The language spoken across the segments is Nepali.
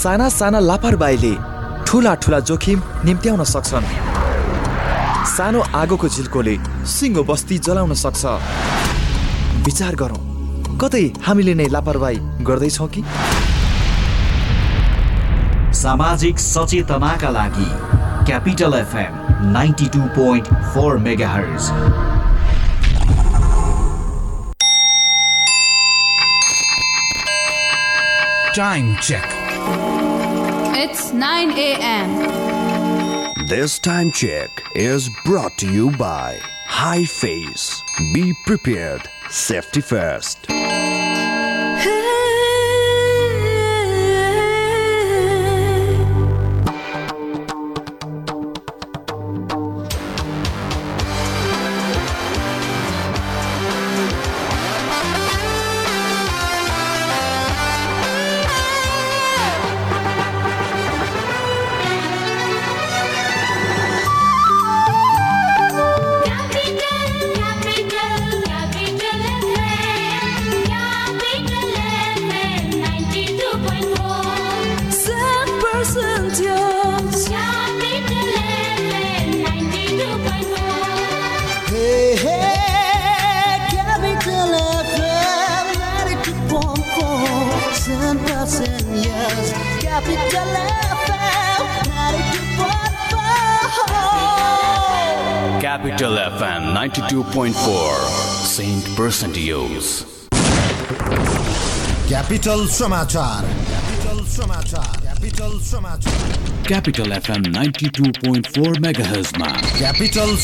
साना साना लापरवाहीले ठुला ठुला जोखिम निम्त्याउन सक्छन्। सानो आगोको झिल्कोले सिङ्गो बस्ती जलाउन सक्छ। विचार गरौँ कतै हामीले नै लापरवाही गर्दैछौँ कि? सामाजिक सचेतनाका लागि Capital FM ninety two point four mega Time check. It's 9 a.m. This time check is brought to you by High Face. Be prepared. Safety first. Percentios. Capital समाचार क्यापिटल समाचार क्यापिटल समाचार Capital FM 92.4 MHz मा क्यापिटल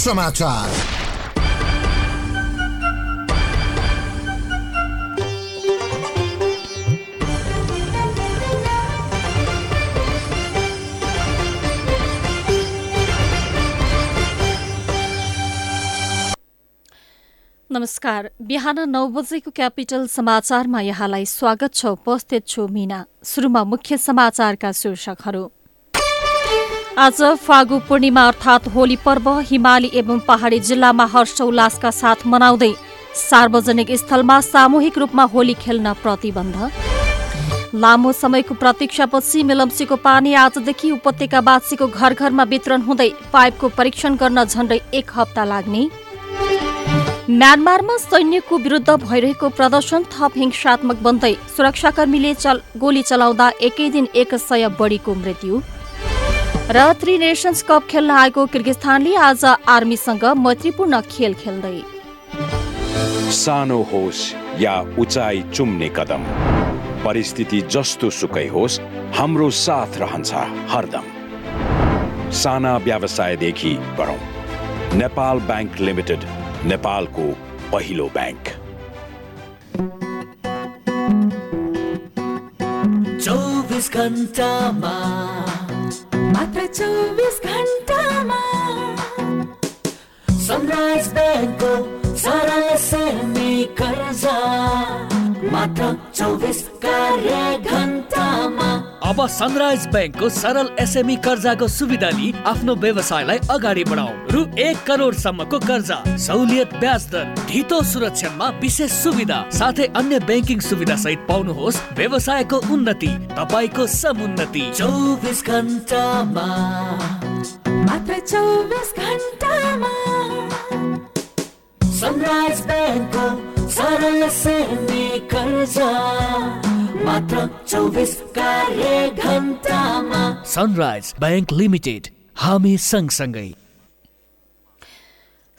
नमस्कार। बिहान नौ बजेको क्यापिटल समाचारमा यहाँलाई स्वागत छ। उपस्थित छु मिना। सुरुमा मुख्य समाचारका शीर्षकहरू। आज फागु पूर्णिमा अर्थात् होली पर्व हिमाली एवं पहाडी जिल्लामा हर्षोल्लासका साथ मनाउँदै सार्वजनिक स्थलमा सामूहिक रूपमा होली खेल्न प्रतिबन्ध। लामो समयको प्रतीक्षापछि मिलम्सीको पानी आजदेखि उपत्यकावासीको घर घरमा वितरण हुँदै पाइपको परीक्षण गर्न झण्डै एक हप्ता लाग्ने। म्यानमारमा सैन्यको विरुद्ध भइरहेको प्रदर्शन थप हिंसात्मक बन्दै सुरक्षाकर्मीले चल गोली चलाउँदा एकै दिन एक सय बढीको मृत्यु। र थ्री नेसन्स कप खेल्न आएको किर्गिस्तानले आज आर्मीसँग मैत्रीपूर्ण खेल खेल्दै। सानो होस् या उचाइ चुम्ने कदम। परिस्थिति जस्तो सुकै होस् हाम्रो साथ रहन्छ हरदम। साना व्यवसायदेखि गरौँ नेपाल ब्याङ्क लिमिटेड नेपालको पहिलो ब्याङ्क। चौबिस घन्टामा मात्र चौबिस घन्टामा सनराइज ब्याङ्कको सरल सेमी कर्जा मात्र चौबिस कार्य घन्टामा अब सनराइज ब्याङ्कको सरल एसएमई कर्जाको सुविधा लिई आफ्नो व्यवसायलाई अगाडि बढाउ रु एक करोडसम्मको कर्जा सहुलियत ब्याज दर ढितो सुरक्षामा विशेष सुविधा साथै अन्य ब्याङ्किङ सुविधा सहित पाउनुहोस् व्यवसायको उन्नति तपाईँको समुन्नति। चौबिस घन्टामा मात्र चौबिस घन्टामा सनराइज ब्याङ्कको सरल सेमी कर्जा मात्र चौबिस कार्य घन्टामा सनराइज ब्याङ्क लिमिटेड हामी सँगसँगै।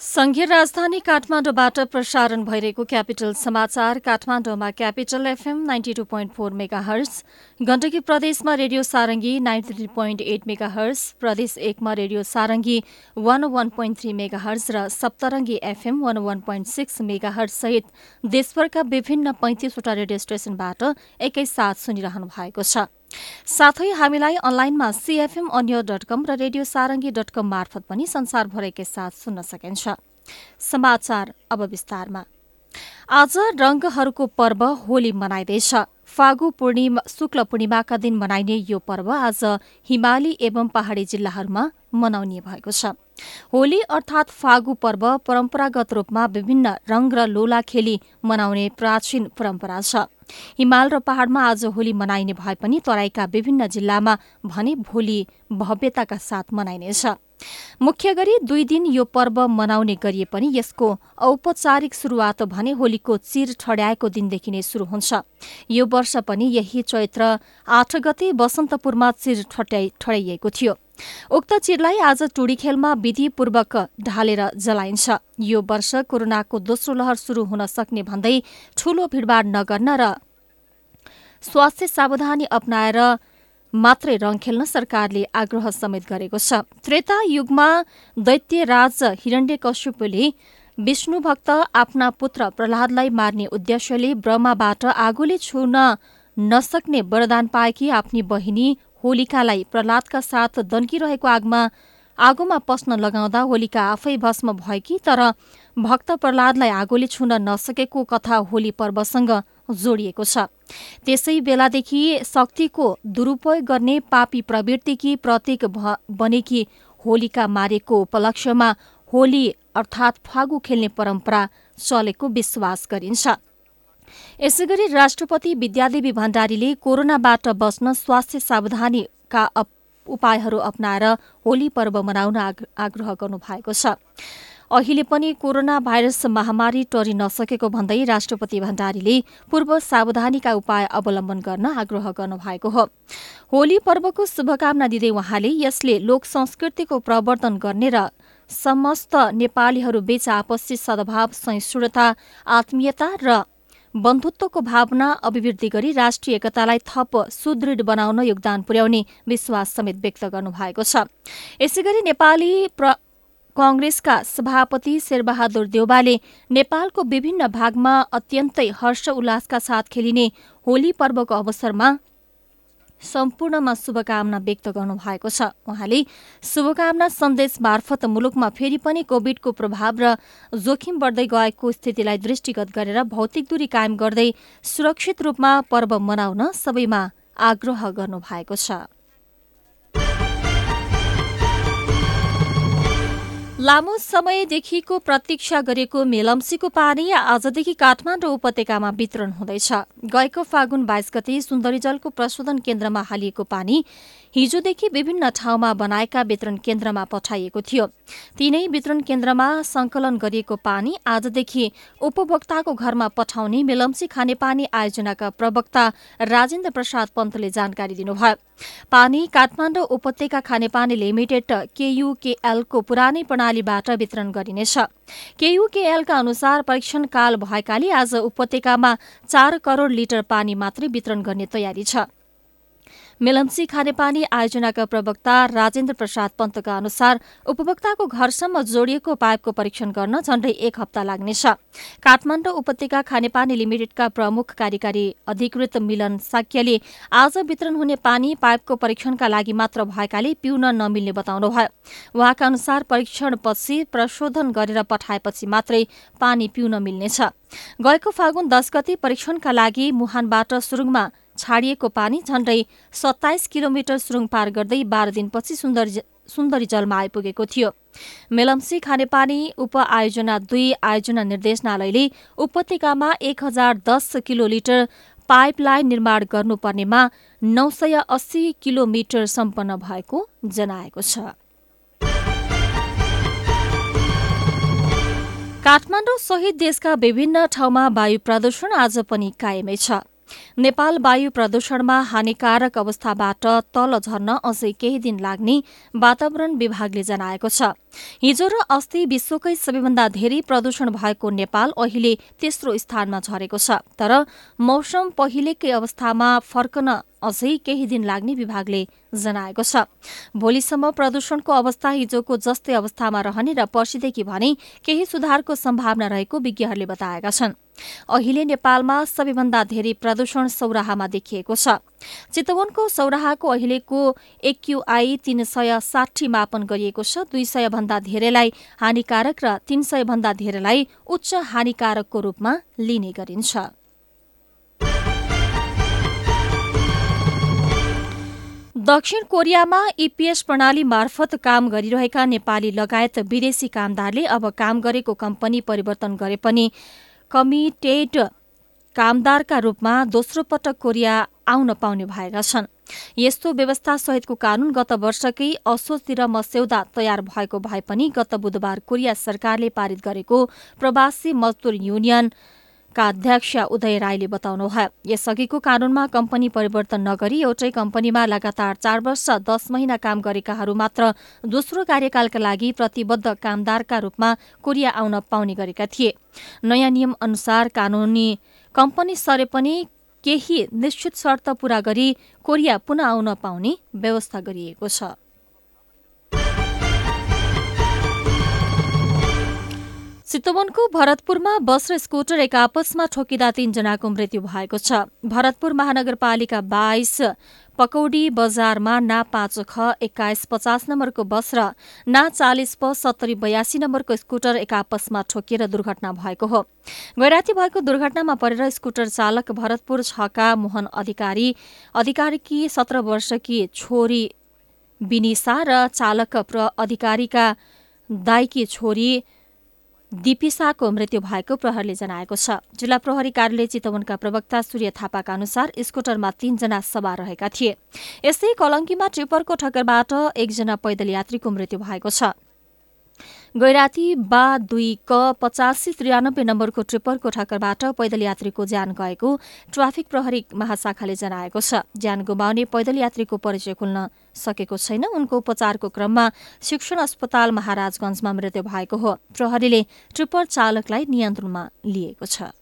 संघीय राजधानी काठमाडौँबाट प्रसारण भइरहेको क्यापिटल समाचार। काठमाडौँमा Capital FM ninety two point four megahertz Gandaki प्रदेशमा radio Sarangi ninety three point eight megahertz प्रदेश एकमा radio Sarangi one one point three megahertz र Saptarangi FM one one point six megahertz सहित देशभरका विभिन्न पैँतिसवटा रेडियो स्टेशनबाट एकैसाथ सुनिरहनु भएको छ। साथै हामीलाई अनलाइनमा सिएफएम अन्य डट कम र रेडियो सारङ्गी डट कम मार्फत पनि संसारभरकै साथ सुन्न सकिन्छ। समाचार अब विस्तारमा। आज रंगहरूको पर्व होली मनाइँदैछ। फागु पूर्णिमा शुक्ल पूर्णिमाका दिन मनाइने यो पर्व आज हिमाली एवं पहाडी जिल्लाहरूमा मनाउने भएको छ। होली अर्थात फागु पर्व परम्परागत रूपमा विभिन्न रंग र लोला खेली मनाउने प्राचीन परम्परा छ। हिमाल र पहाड़मा आज होली मनाइने भए पनि तराईका विभिन्न जिल्लामा भने भोलि भव्यताका साथ मनाइनेछ। मुख्य गरी दुई दिन यो पर्व मनाउने गरिए पनि यसको औपचारिक शुरूआत भने होलीको चिर ठड्याएको दिनदेखि नै शुरू हुन्छ। यो वर्ष पनि यही चैत्र आठ गते बसन्तपुरमा चिर ठट्याइ ठडाइएको थियो। उक्त चिरलाई आज टुडी खेलमा विधिपूर्वक ढालेर जलाइन्छ। यो वर्ष कोरोनाको दोस्रो लहर शुरू हुन सक्ने भन्दै ठूलो भीड़भाड़ नगर्न र स्वास्थ्य सावधानी अप्नाएर मात्रै रंग खेल्न सरकारले आग्रह समेत गरेको छ। त्रेता युगमा दैत्य राज हिरण्यकश्यपले विष्णु भक्त आफ्ना पुत्र प्रहलादलाई मार्ने उद्देश्यले ब्रह्माबाट आगोले छुन नसक्ने वरदान पाएकी आफ्नी बहिनी होलिकालाई प्रहलादका साथ दन्किरहेको आगमा आगोमा पस्न लगाउँदा होलिका आफै भस्म भएकी तर भक्त प्रहलादलाई आगोले छुन नसकेको कथा होली पर्वसँग जोडिएको छ। त्यसै बेलादेखि शक्तिको दुरूपयोग गर्ने पापी प्रवृत्तिकी प्रतीक बनेकी होलिका मारेको उपलक्ष्यमा होली अर्थात फागु खेल्ने परम्परा चलेको विश्वास गरिन्छ। यसैगरी राष्ट्रपति विद्यादेवी भण्डारीले कोरोनाबाट बस्न स्वास्थ्य सावधानीका उपायहरू अप्नाएर होली पर्व मनाउन आग- आग्रह गर्नुभएको छ। अहिले पनि कोरोना भाइरस महामारी टरि नसकेको भन्दै राष्ट्रपति भण्डारीले पूर्व सावधानीका उपाय अवलम्बन गर्न आग्रह गर्नुभएको हो। होली पर्वको शुभकामना दिँदै उहाँले यसले लोक संस्कृतिको प्रवर्तन गर्ने र समस्त नेपालीहरूबीच आपसी सद्भाव सहिष्णुता आत्मीयता र बन्धुत्वको भावना अभिवृद्धि गरी राष्ट्रिय एकतालाई थप सुदृढ बनाउन योगदान पुर्याउने विश्वास समेत व्यक्त गर्नुभएको छ। यसैगरी नेपाली कंग्रेसका सभापति शेरबहादुर देउबाले नेपालको विभिन्न भागमा अत्यन्तै हर्ष उल्लासका साथ खेलिने होली पर्वको अवसरमा सम्पूर्णमा शुभकामना व्यक्त गर्नुभएको छ। उहाँले शुभकामना सन्देश मार्फत मुलुकमा फेरि पनि कोविडको प्रभाव र जोखिम बढ्दै गएको स्थितिलाई दृष्टिगत गरेर भौतिक दूरी कायम गर्दै सुरक्षित रूपमा पर्व मनाउन सबैमा आग्रह गर्नुभएको छ। लामो समयदेखिको प्रतीक्षा गरेको मेलम्सीको पानी आजदेखि काठमाडौँ उपत्यकामा वितरण हुँदैछ। गएको फागुन बाइस गते सुन्दरी जलको प्रशोधन केन्द्रमा हालिएको पानी हिजोदेखि विभिन्न ठाउँमा बनाएका वितरण केन्द्रमा पठाइएको थियो। तीनै वितरण केन्द्रमा संकलन गरिएको पानी आजदेखि उपभोक्ताको घरमा पठाउने मेलम्सी खानेपानी आयोजनाका प्रवक्ता राजेन्द्र प्रसाद पन्तले जानकारी दिनुभयो। पानी काठमाडौँ उपत्यका खानेपानी लिमिटेड केयुकेएलको पुरानै प्रणालीबाट वितरण गरिनेछ। केयुकेएलका अनुसार परीक्षण काल भएकाले आज उपत्यकामा चार करोड़ लिटर पानी मात्रै वितरण गर्ने तयारी छ। मेलम्सी खानेपानी आयोजनाका प्रवक्ता राजेन्द्र प्रसाद पन्तका अनुसार उपभोक्ताको घरसम्म जोडिएको पाइपको परीक्षण गर्न झण्डै एक हप्ता लाग्नेछ। काठमाडौँ उपत्यका खानेपानी लिमिटेडका प्रमुख कार्यकारी अधिकृत मिलन साक्यले आज वितरण हुने पानी पाइपको परीक्षणका लागि मात्र भएकाले पिउन नमिल्ने बताउनुभयो। उहाँका अनुसार परीक्षणपछि प्रशोधन गरेर पठाएपछि मात्रै पानी पिउन मिल्नेछ। गएको फागुन दस गते परीक्षणका लागि मुहानबाट सुरुङमा छाडिएको पानी झण्डै सत्ताइस किलोमिटर सुरुङ पार गर्दै बाह्र दिनपछि सुन्दर सुन्दरी जलमा आइपुगेको थियो। मेलम्सी खानेपानी उप आयोजना दुई आयोजना निर्देशनालयले उपत्यकामा एक हजार दस किलोलिटर पाइपलाइन निर्माण गर्नुपर्नेमा नौ सय अस्सी किलोमिटर सम्पन्न भएको जनाएको छ। काठमाडौँ सहित देशका विभिन्न ठाउँमा वायु प्रदूषण आज पनि कायमै छ। नेपाल वायु प्रदूषणमा हानिकारक अवस्थाबाट तल झर्न अझै केही दिन लाग्ने वातावरण विभागले जनाएको छ। हिजो र अस्ति विश्वकै सबैभन्दा धेरै प्रदूषण भएको नेपाल अहिले तेस्रो स्थानमा झरेको छ। तर मौसम पहिलेकै अवस्थामा फर्कन अझै केही दिन लाग्ने विभागले जनाएको छ। भोलिसम्म प्रदूषणको अवस्था हिजोको जस्तै अवस्थामा रहने र पर्सिदेखि भने केही सुधारको सम्भावना रहेको विज्ञहरूले बताएका छन्। अहिले नेपालमा सबैभन्दा धेरै प्रदूषण सौराहामा देखिएको छ। चितवनको सौराहाको अहिलेको एक्युआई तीन सय साठी मापन गरिएको छ। दुई सय भन्दा धेरैलाई हानिकारक र तीन सय भन्दा धेरैलाई उच्च हानिकारकको रूपमा लिने गरिन्छ। दक्षिण कोरियामा इपिएस प्रणाली मार्फत काम गरिरहेका नेपाली लगायत विदेशी कामदारले अब काम गरेको कम्पनी परिवर्तन गरे पनि कमिटेड कामदारका रूपमा दोस्रो पटक कोरिया आउन पाउने भएका छन्। यस्तो व्यवस्था सहितको कानून गत वर्षकै असोजतिर मस्यौदा तयार भएको भए पनि गत बुधबार कोरिया सरकारले पारित गरेको प्रवासी मजदुर युनियन का अध्यक्ष उदय राईले बताउनुभयो यसअघिको कानूनमा कम्पनी परिवर्तन नगरी एउटै कम्पनीमा लगातार चार वर्ष दस महिना काम गरेकाहरू मात्र दोस्रो कार्यकालका लागि प्रतिबद्ध कामदारका रूपमा कोरिया आउन पाउने गरेका थिए। नयाँ नियम अनुसार कानूनी कम्पनी सरे पनि केही निश्चित शर्त पूरा गरी कोरिया पुनः आउन पाउने व्यवस्था गरिएको छ। चितवनको भरतपुरमा बस र स्कुटर एक आपसमा ठोकिँदा तीनजनाको मृत्यु भएको छ। भरतपुर महानगरपालिका बाइस पकौडी बजारमा ना पाँच ख एक्काइस पचास नम्बरको बस र ना चालिस प सत्तरी बयासी नम्बरको स्कुटर एक आपसमा ठोकिएर दुर्घटना भएको हो। गैराती भएको दुर्घटनामा परेर स्कुटर चालक भरतपुर छका मोहन अधिकारी अधिकारीकी सत्र वर्षकी छोरी विनिसा र चालक प्र अधिकारीका दाइकी छोरी दिपिसाको मृत्यु भएको प्रहरले जनाएको छ। जिल्ला प्रहरी कार्यालय चितवनका प्रवक्ता सूर्य थापाका अनुसार स्कुटरमा तीनजना सवार रहेका थिए। यस्तै कलङ्कीमा ट्रिपरको ठक्करबाट एकजना पैदल यात्रीको मृत्यु भएको छ। गैराती बा दुई क पचासी त्रियानब्बे नम्बरको ट्रिपरको ठक्करबाट पैदल यात्रीको ज्यान गएको ट्राफिक प्रहरी महाशाखाले जनाएको छ। ज्यान गुमाउने पैदल यात्रीको परिचय खुल्न सकेको छैन। उनको उपचारको क्रममा शिक्षण अस्पताल महाराजगंजमा मृत्यु भएको हो। प्रहरीले ट्रिपर चालकलाई नियन्त्रणमा लिएको छ।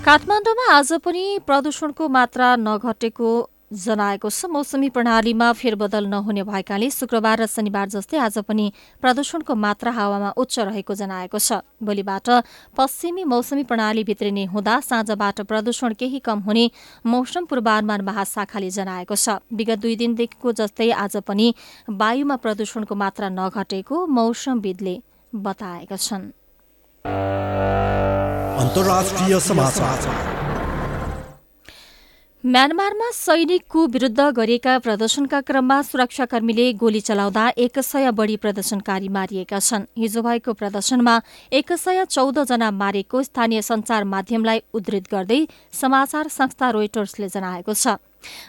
काठमाडौँमा आज पनि प्रदूषणको मात्रा नघटेको जनाएको छ। मौसमी प्रणालीमा फेरबदल नहुने भएकाले शुक्रबार र शनिबार जस्तै आज पनि प्रदूषणको मात्रा हावामा उच्च रहेको जनाएको छ। भोलिबाट पश्चिमी मौसमी प्रणाली भित्रिने हुँदा साँझबाट प्रदूषण केही कम हुने मौसम पूर्वानुमान महाशाखाले जनाएको छ। विगत दुई दिनदेखिको जस्तै आज पनि वायुमा प्रदूषणको मात्रा नघटेको मौसमविदले बताएका छन्। म्यानमारमा सैनिकको विरूद्ध गरिएका प्रदर्शनका क्रममा सुरक्षाकर्मीले गोली चलाउँदा एक सय बढ़ी प्रदर्शनकारी मारिएका छन्। हिजो भएको प्रदर्शनमा एक सय चौध जना मारेको स्थानीय संचार माध्यमलाई उद्धृत गर्दै समाचार संस्था रोइटर्सले जनाएको छ।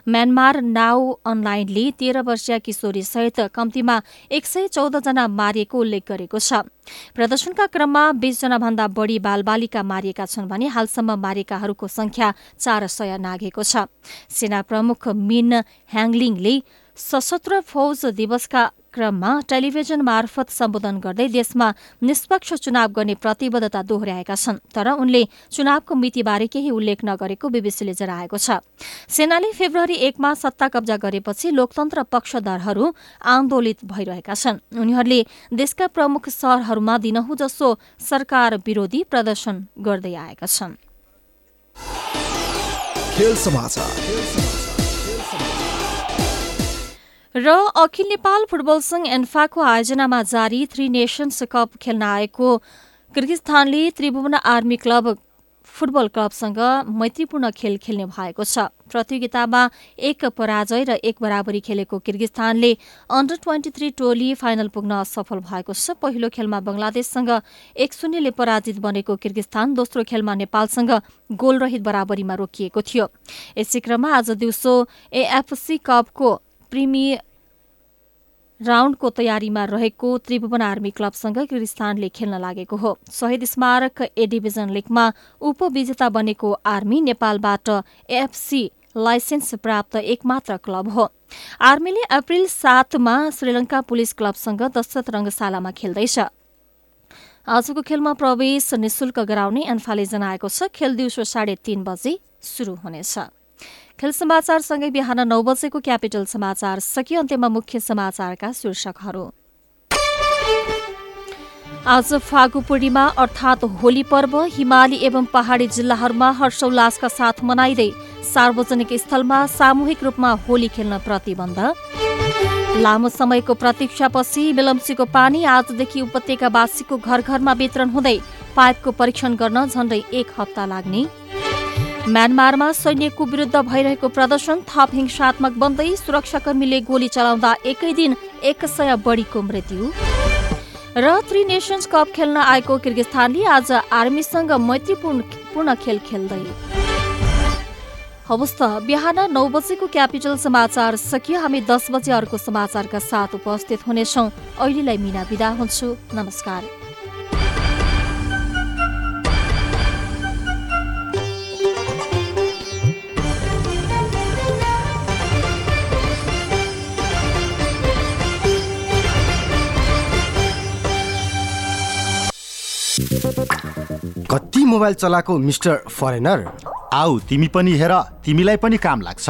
म्यानमार नाउ अनलाइनले तेह्र वर्षीय किशोरी सहित कम्तीमा एक सय चौध जना मारिएको उल्लेख गरेको छ। प्रदर्शनका क्रममा बीसजना भन्दा बढ़ी बालबालिका मारिएका छन् भने हालसम्म मारिएकाहरूको संख्या चार सय नाघेको छ। सेना प्रमुख मिन ह्याङलिङले सशस्त्र फौज दिवसका क्रममा टेलिभिजन मार्फत सम्बोधन गर्दै देशमा निष्पक्ष चुनाव गर्ने प्रतिबद्धता दोहोर्याएका छन् तर उनले चुनावको मितिबारे केही उल्लेख नगरेको बीबीसीले जनाएको छ। सेनाले फेब्रुअरी एकमा सत्ता कब्जा गरेपछि लोकतन्त्र पक्षधरहरू आन्दोलित भइरहेका छन्। उनीहरूले देशका प्रमुख शहरहरूमा दिनहुँ जसो सरकार विरोधी प्रदर्शन गर्दै आएका छन्। खेल समाचार। र अखिल नेपाल फुटबल संघ एन्फाको आयोजनामा जारी थ्री नेसन्स कप खेल्न आएको किर्गिस्तानले त्रिभुवन आर्मी क्लब फुटबल क्लबसँग मैत्रीपूर्ण खेल खेल्ने भएको छ। प्रतियोगितामा एक पराजय र एक बराबरी खेलेको किर्गिस्तानले अन्डर ट्वेन्टी थ्री टोली फाइनल पुग्न सफल भएको छ। पहिलो खेलमा बंगलादेशसँग एक शून्यले पराजित बनेको किर्गिस्तान दोस्रो खेलमा नेपालसँग गोलरहित बराबरीमा रोकिएको थियो। यसै क्रममा आज दिउँसो एएफसी कपको प्रिमी राउन्डको तयारीमा रहेको त्रिभुवन आर्मी क्लबसँग किर्गिस्तानले खेल्न लागेको हो। शहीद स्मारक ए डिभिजन लिगमा उपविजेता बनेको आर्मी नेपालबाट एएफसी लाइसेन्स प्राप्त एकमात्र क्लब हो। आर्मीले अप्रिल सातमा श्रीलङ्का पुलिस क्लबसँग दशरथ रङ्गशालामा खेल्दैछ। आजको खेलमा प्रवेश निशुल्क गराउने एन्फाले जनाएको छ। खेल दिउँसो साढे तीन बजे शुरू हुनेछ। खेल समाचारसँगै बिहान नौ बजेको क्यापिटल समाचार सकियो। अन्त्यमा मुख्य समाचारका शीर्षकहरू। आज फागु पूर्णिमा अर्थात् होली पर्व हिमाली एवं पहाडी जिल्लाहरूमा हर्षोल्लासका साथ मनाइँदै सार्वजनिक स्थलमा सामूहिक रूपमा होली खेल्न प्रतिबन्ध। लामो समयको प्रतीक्षापछि बेलम्चीको पानी आजदेखि उपत्यकावासीको घर घरमा वितरण हुँदै पाइपको परीक्षण गर्न झण्डै एक हप्ता लाग्ने। म्यानमारमा सैन्यको विरुद्ध भइरहेको प्रदर्शन थप हिंसात्मक बन्दै सुरक्षाकर्मीले गोली चलाउँदा एकै दिन एक सय बढीको मृत्यु। र थ्री नेसन्स कप खेल्न आएको किर्गिस्तानले आज आर्मीसँग मैत्रीपूर्ण पूर्ण खेल खेल्दै। हवस् त बिहान नौ बजेको क्यापिटल समाचार सकियो। हामी दस बजे अर्को समाचारका साथ उपस्थित हुनेछौँ। अहिलेलाई मिना बिदा हुन्छु। नमस्कार। कति मोबाइल चलाएको मिस्टर फरेनर? आऊ तिमी पनि हेर तिमीलाई पनि काम लाग्छ।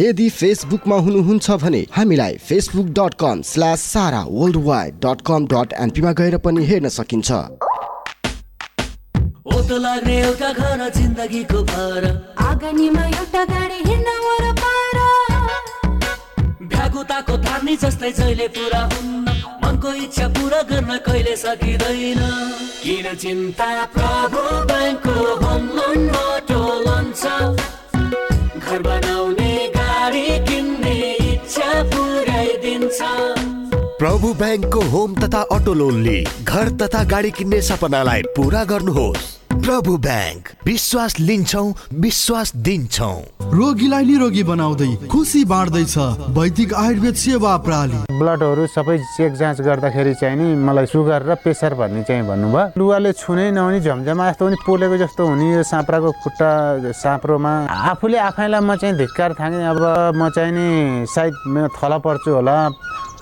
यदि फेसबुकमा हुनुहुन्छ भने हामीलाई Facebook dot com slash Sara world wide dot com dot एनपीमा गएर पनि हेर्न सकिन्छ। ओतो लाग्ने एउटा घर जिन्दगीको भर। आँगनीमा एउटा गाडी हिँड्न वरपर भ्यागुताको थार्नी जस्तै जहिले पुरा हुन्न। मनको इच्छा पुरा गर्न कहिले सकिँदैन। किन चिन्ता प्रभु ब्याङ्कको होम लोन मोटो लोन छ घर बनाउने प्रभु ब्याङ्कको होम तथा अटो लोनले घर तथा गाडी किन्ने सपनालाई पूरा गर्नुहोस्। प्रभु ब्याङ्क विश्वास लिन्छौँ विश्वास दिन्छौँ। रोगीलाई निरोगी बनाउँदै खुसी बाँड्दैछ वैदिक आयुर्वेद सेवा प्रणाली। ब्लडहरू सबै चेक जाँच गर्दाखेरि चाहिँ नि मलाई सुगर र प्रेसर भन्ने चाहिँ भन्नुभयो। लुगाले छुनै नहुने झमझमा जस्तो पनि पोलेको जस्तो हुने यो साँप्राको खुट्टा साँप्रोमा। आफूले आफैलाई म चाहिँ धिक्कार थाकेँ। अब म चाहिँ नि सायद थला पर्छु होला।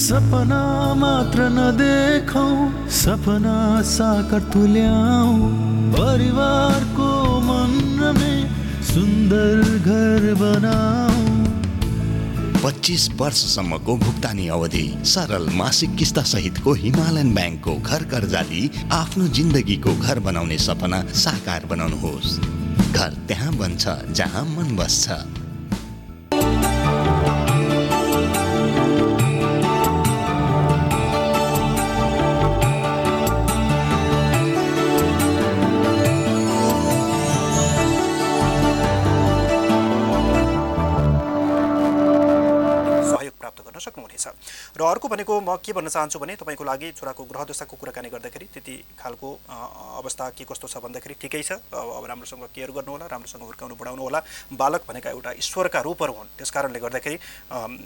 सपना मात्र नदेखौ सपना साकार तुल्याऊ। परिवारको मन सुन्दर घर बनाऊ। पच्चिस वर्षसम्मको भुक्तानी अवधि सरल मासिक किस्ता सहितको हिमालयन ब्याङ्कको घर कर्जाली आफ्नो जिन्दगीको घर बनाउने सपना साकार बनाउनुहोस्। घर त्यहाँ बन्छ जहाँ मन बस्छ। र अर्को भनेको म के भन्न चाहन्छु भने तपाईँको लागि छोराको ग्रह दशाको कुराकानी गर्दाखेरि त्यति खालको अवस्था के कस्तो छ भन्दाखेरि ठिकै छ। अब राम्रोसँग केयर गर्नु होला राम्रोसँग हुर्काउनु बढाउनु होला बालक भनेका एउटा ईश्वरका रूपहरू हुन्। त्यस कारणले गर्दाखेरि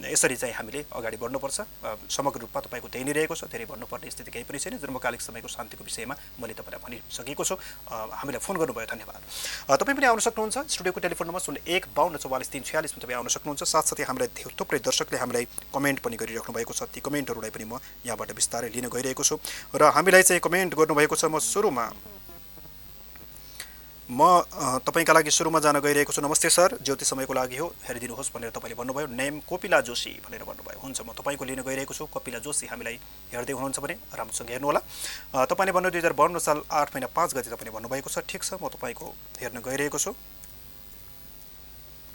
यसरी चाहिँ हामीले अगाडि बढ्नुपर्छ। समग्र रूपमा तपाईँको त्यही नै रहेको छ। धेरै भन्नुपर्ने स्थिति केही पनि छैन। जन्मकालिक समयको शान्तिको विषयमा मैले तपाईँलाई भनिसकेको छु। हामीलाई फोन गर्नुभयो। धन्यवाद। तपाईँ पनि आउन सक्नुहुन्छ। स्टुडियोको टेलिफोन नम्बर शून्य एक बाहन्न चौवालिस तिन छ्यालिसमा तपाईँ आउन सक्नुहुन्छ। साथसाथै हामीलाई थुप्रै दर्शकले हामीलाई कमेन्ट पनि गरिराख्नु भएको छ। ती कमेन्टहरूलाई पनि म यहाँबाट बिस्तारै लिन गइरहेको छु। र हामीलाई चाहिँ कमेन्ट गर्नुभएको छ म सुरुमा म तपाईँका लागि सुरुमा जान गइरहेको छु। नमस्ते सर ज्योति समयको लागि हो। हेरिदिनुहोस् भनेर तपाईँले भन्नुभयो। नेम कोपिला जोशी भनेर भन्नुभयो। हुन्छ म तपाईँको लिन गइरहेको छु। कपिला जोशी हामीलाई हेर्दै हुनुहुन्छ भने राम्रोसँग हेर्नुहोला। तपाईँले भन्नु दुई हजार बाहन्न साल आठ महिना पाँच गते तपाईँले भन्नुभएको छ। ठिक छ म तपाईँको हेर्न गइरहेको छु।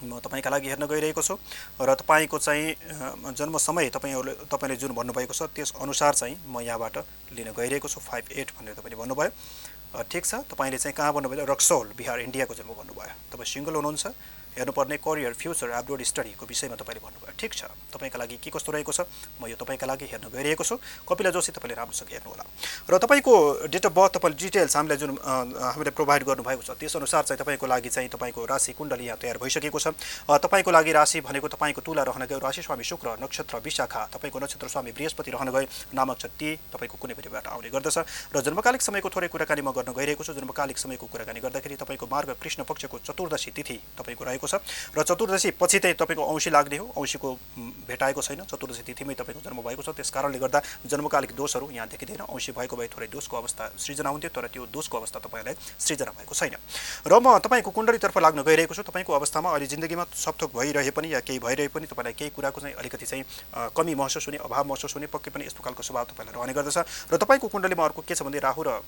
म तपाईँका लागि हेर्न गइरहेको छु र तपाईँको चाहिँ जन्म समय तपाईँहरूले तपाईँले जुन भन्नुभएको छ त्यस अनुसार चाहिँ म यहाँबाट लिन गइरहेको छु फाइभ एट भनेर तपाईँले भन्नुभयो। ठिक छ तपाईँले चाहिँ कहाँ भन्नुभयो? रक्सौल बिहार इन्डियाको जन्म भन्नुभयो। तपाईँ सिङ्गल हुनुहुन्छ। हेर्नुपर्ने करियर फ्युचर एब्रोड स्टडीको विषयमा तपाईँले भन्नुभयो। ठिक छ। तपाईँका लागि के कस्तो रहेको छ? म यो तपाईँका लागि हेर्न गइरहेको छु। कपिला जोशी तपाईँले राम्रोसँग हेर्नुहोला। र तपाईँको डेट अफ बर्थ तपाईँले डिटेल्स हामीलाई जुन हामीले प्रोभाइड गर्नुभएको छ त्यसअनुसार चाहिँ तपाईँको लागि चाहिँ तपाईँको राशि कुण्डली यहाँ तयार भइसकेको छ। तपाईँको लागि राशि भनेको तपाईँको तुला रहन गयो। राशि स्वामी शुक्र नक्षत्र विशाखा तपाईँको नक्षत्र स्वामी बृहस्पति रहन गयो। नामक ती तपाईँको कुनै परिबाट आउने गर्दछ। र जन्मकालिक समयको थोरै कुराकानी म गर्न गइरहेको छु। जन्मकालिक समयको कुराकानी गर्दाखेरि तपाईँको मार्ग कृष्ण पक्षको चतुर्दशी तिथि तपाईँको रहेको छ। र चतुर्दशी पछि चाहिँ तपाईँको औँसी लाग्ने हो। औँसीको भेटाएको छैन। चतुर्दशी तिथिमै तपाईँको जन्म भएको छ। त्यस कारणले गर्दा जन्मकालिक दोषहरू यहाँ देखिँदैन। औँसी भएको भए थोरै दोषको अवस्था सृजना हुन्थ्यो तर त्यो दोषको अवस्था तपाईँलाई सृजना भएको छैन। र म तपाईँको कुण्डलीतर्फ लाग्न गइरहेको छु। तपाईँको अवस्थामा अहिले जिन्दगीमा सबथोक भइरहे पनि या केही भइरहे पनि तपाईँलाई केही कुराको चाहिँ अलिकति चाहिँ कमी महसुस हुने अभाव महसुस हुने पक्कै पनि यस्तो खालको स्वभाव तपाईँलाई रहने गर्दछ। र तपाईँको कुण्डलीमा अर्को के छ भने राहु र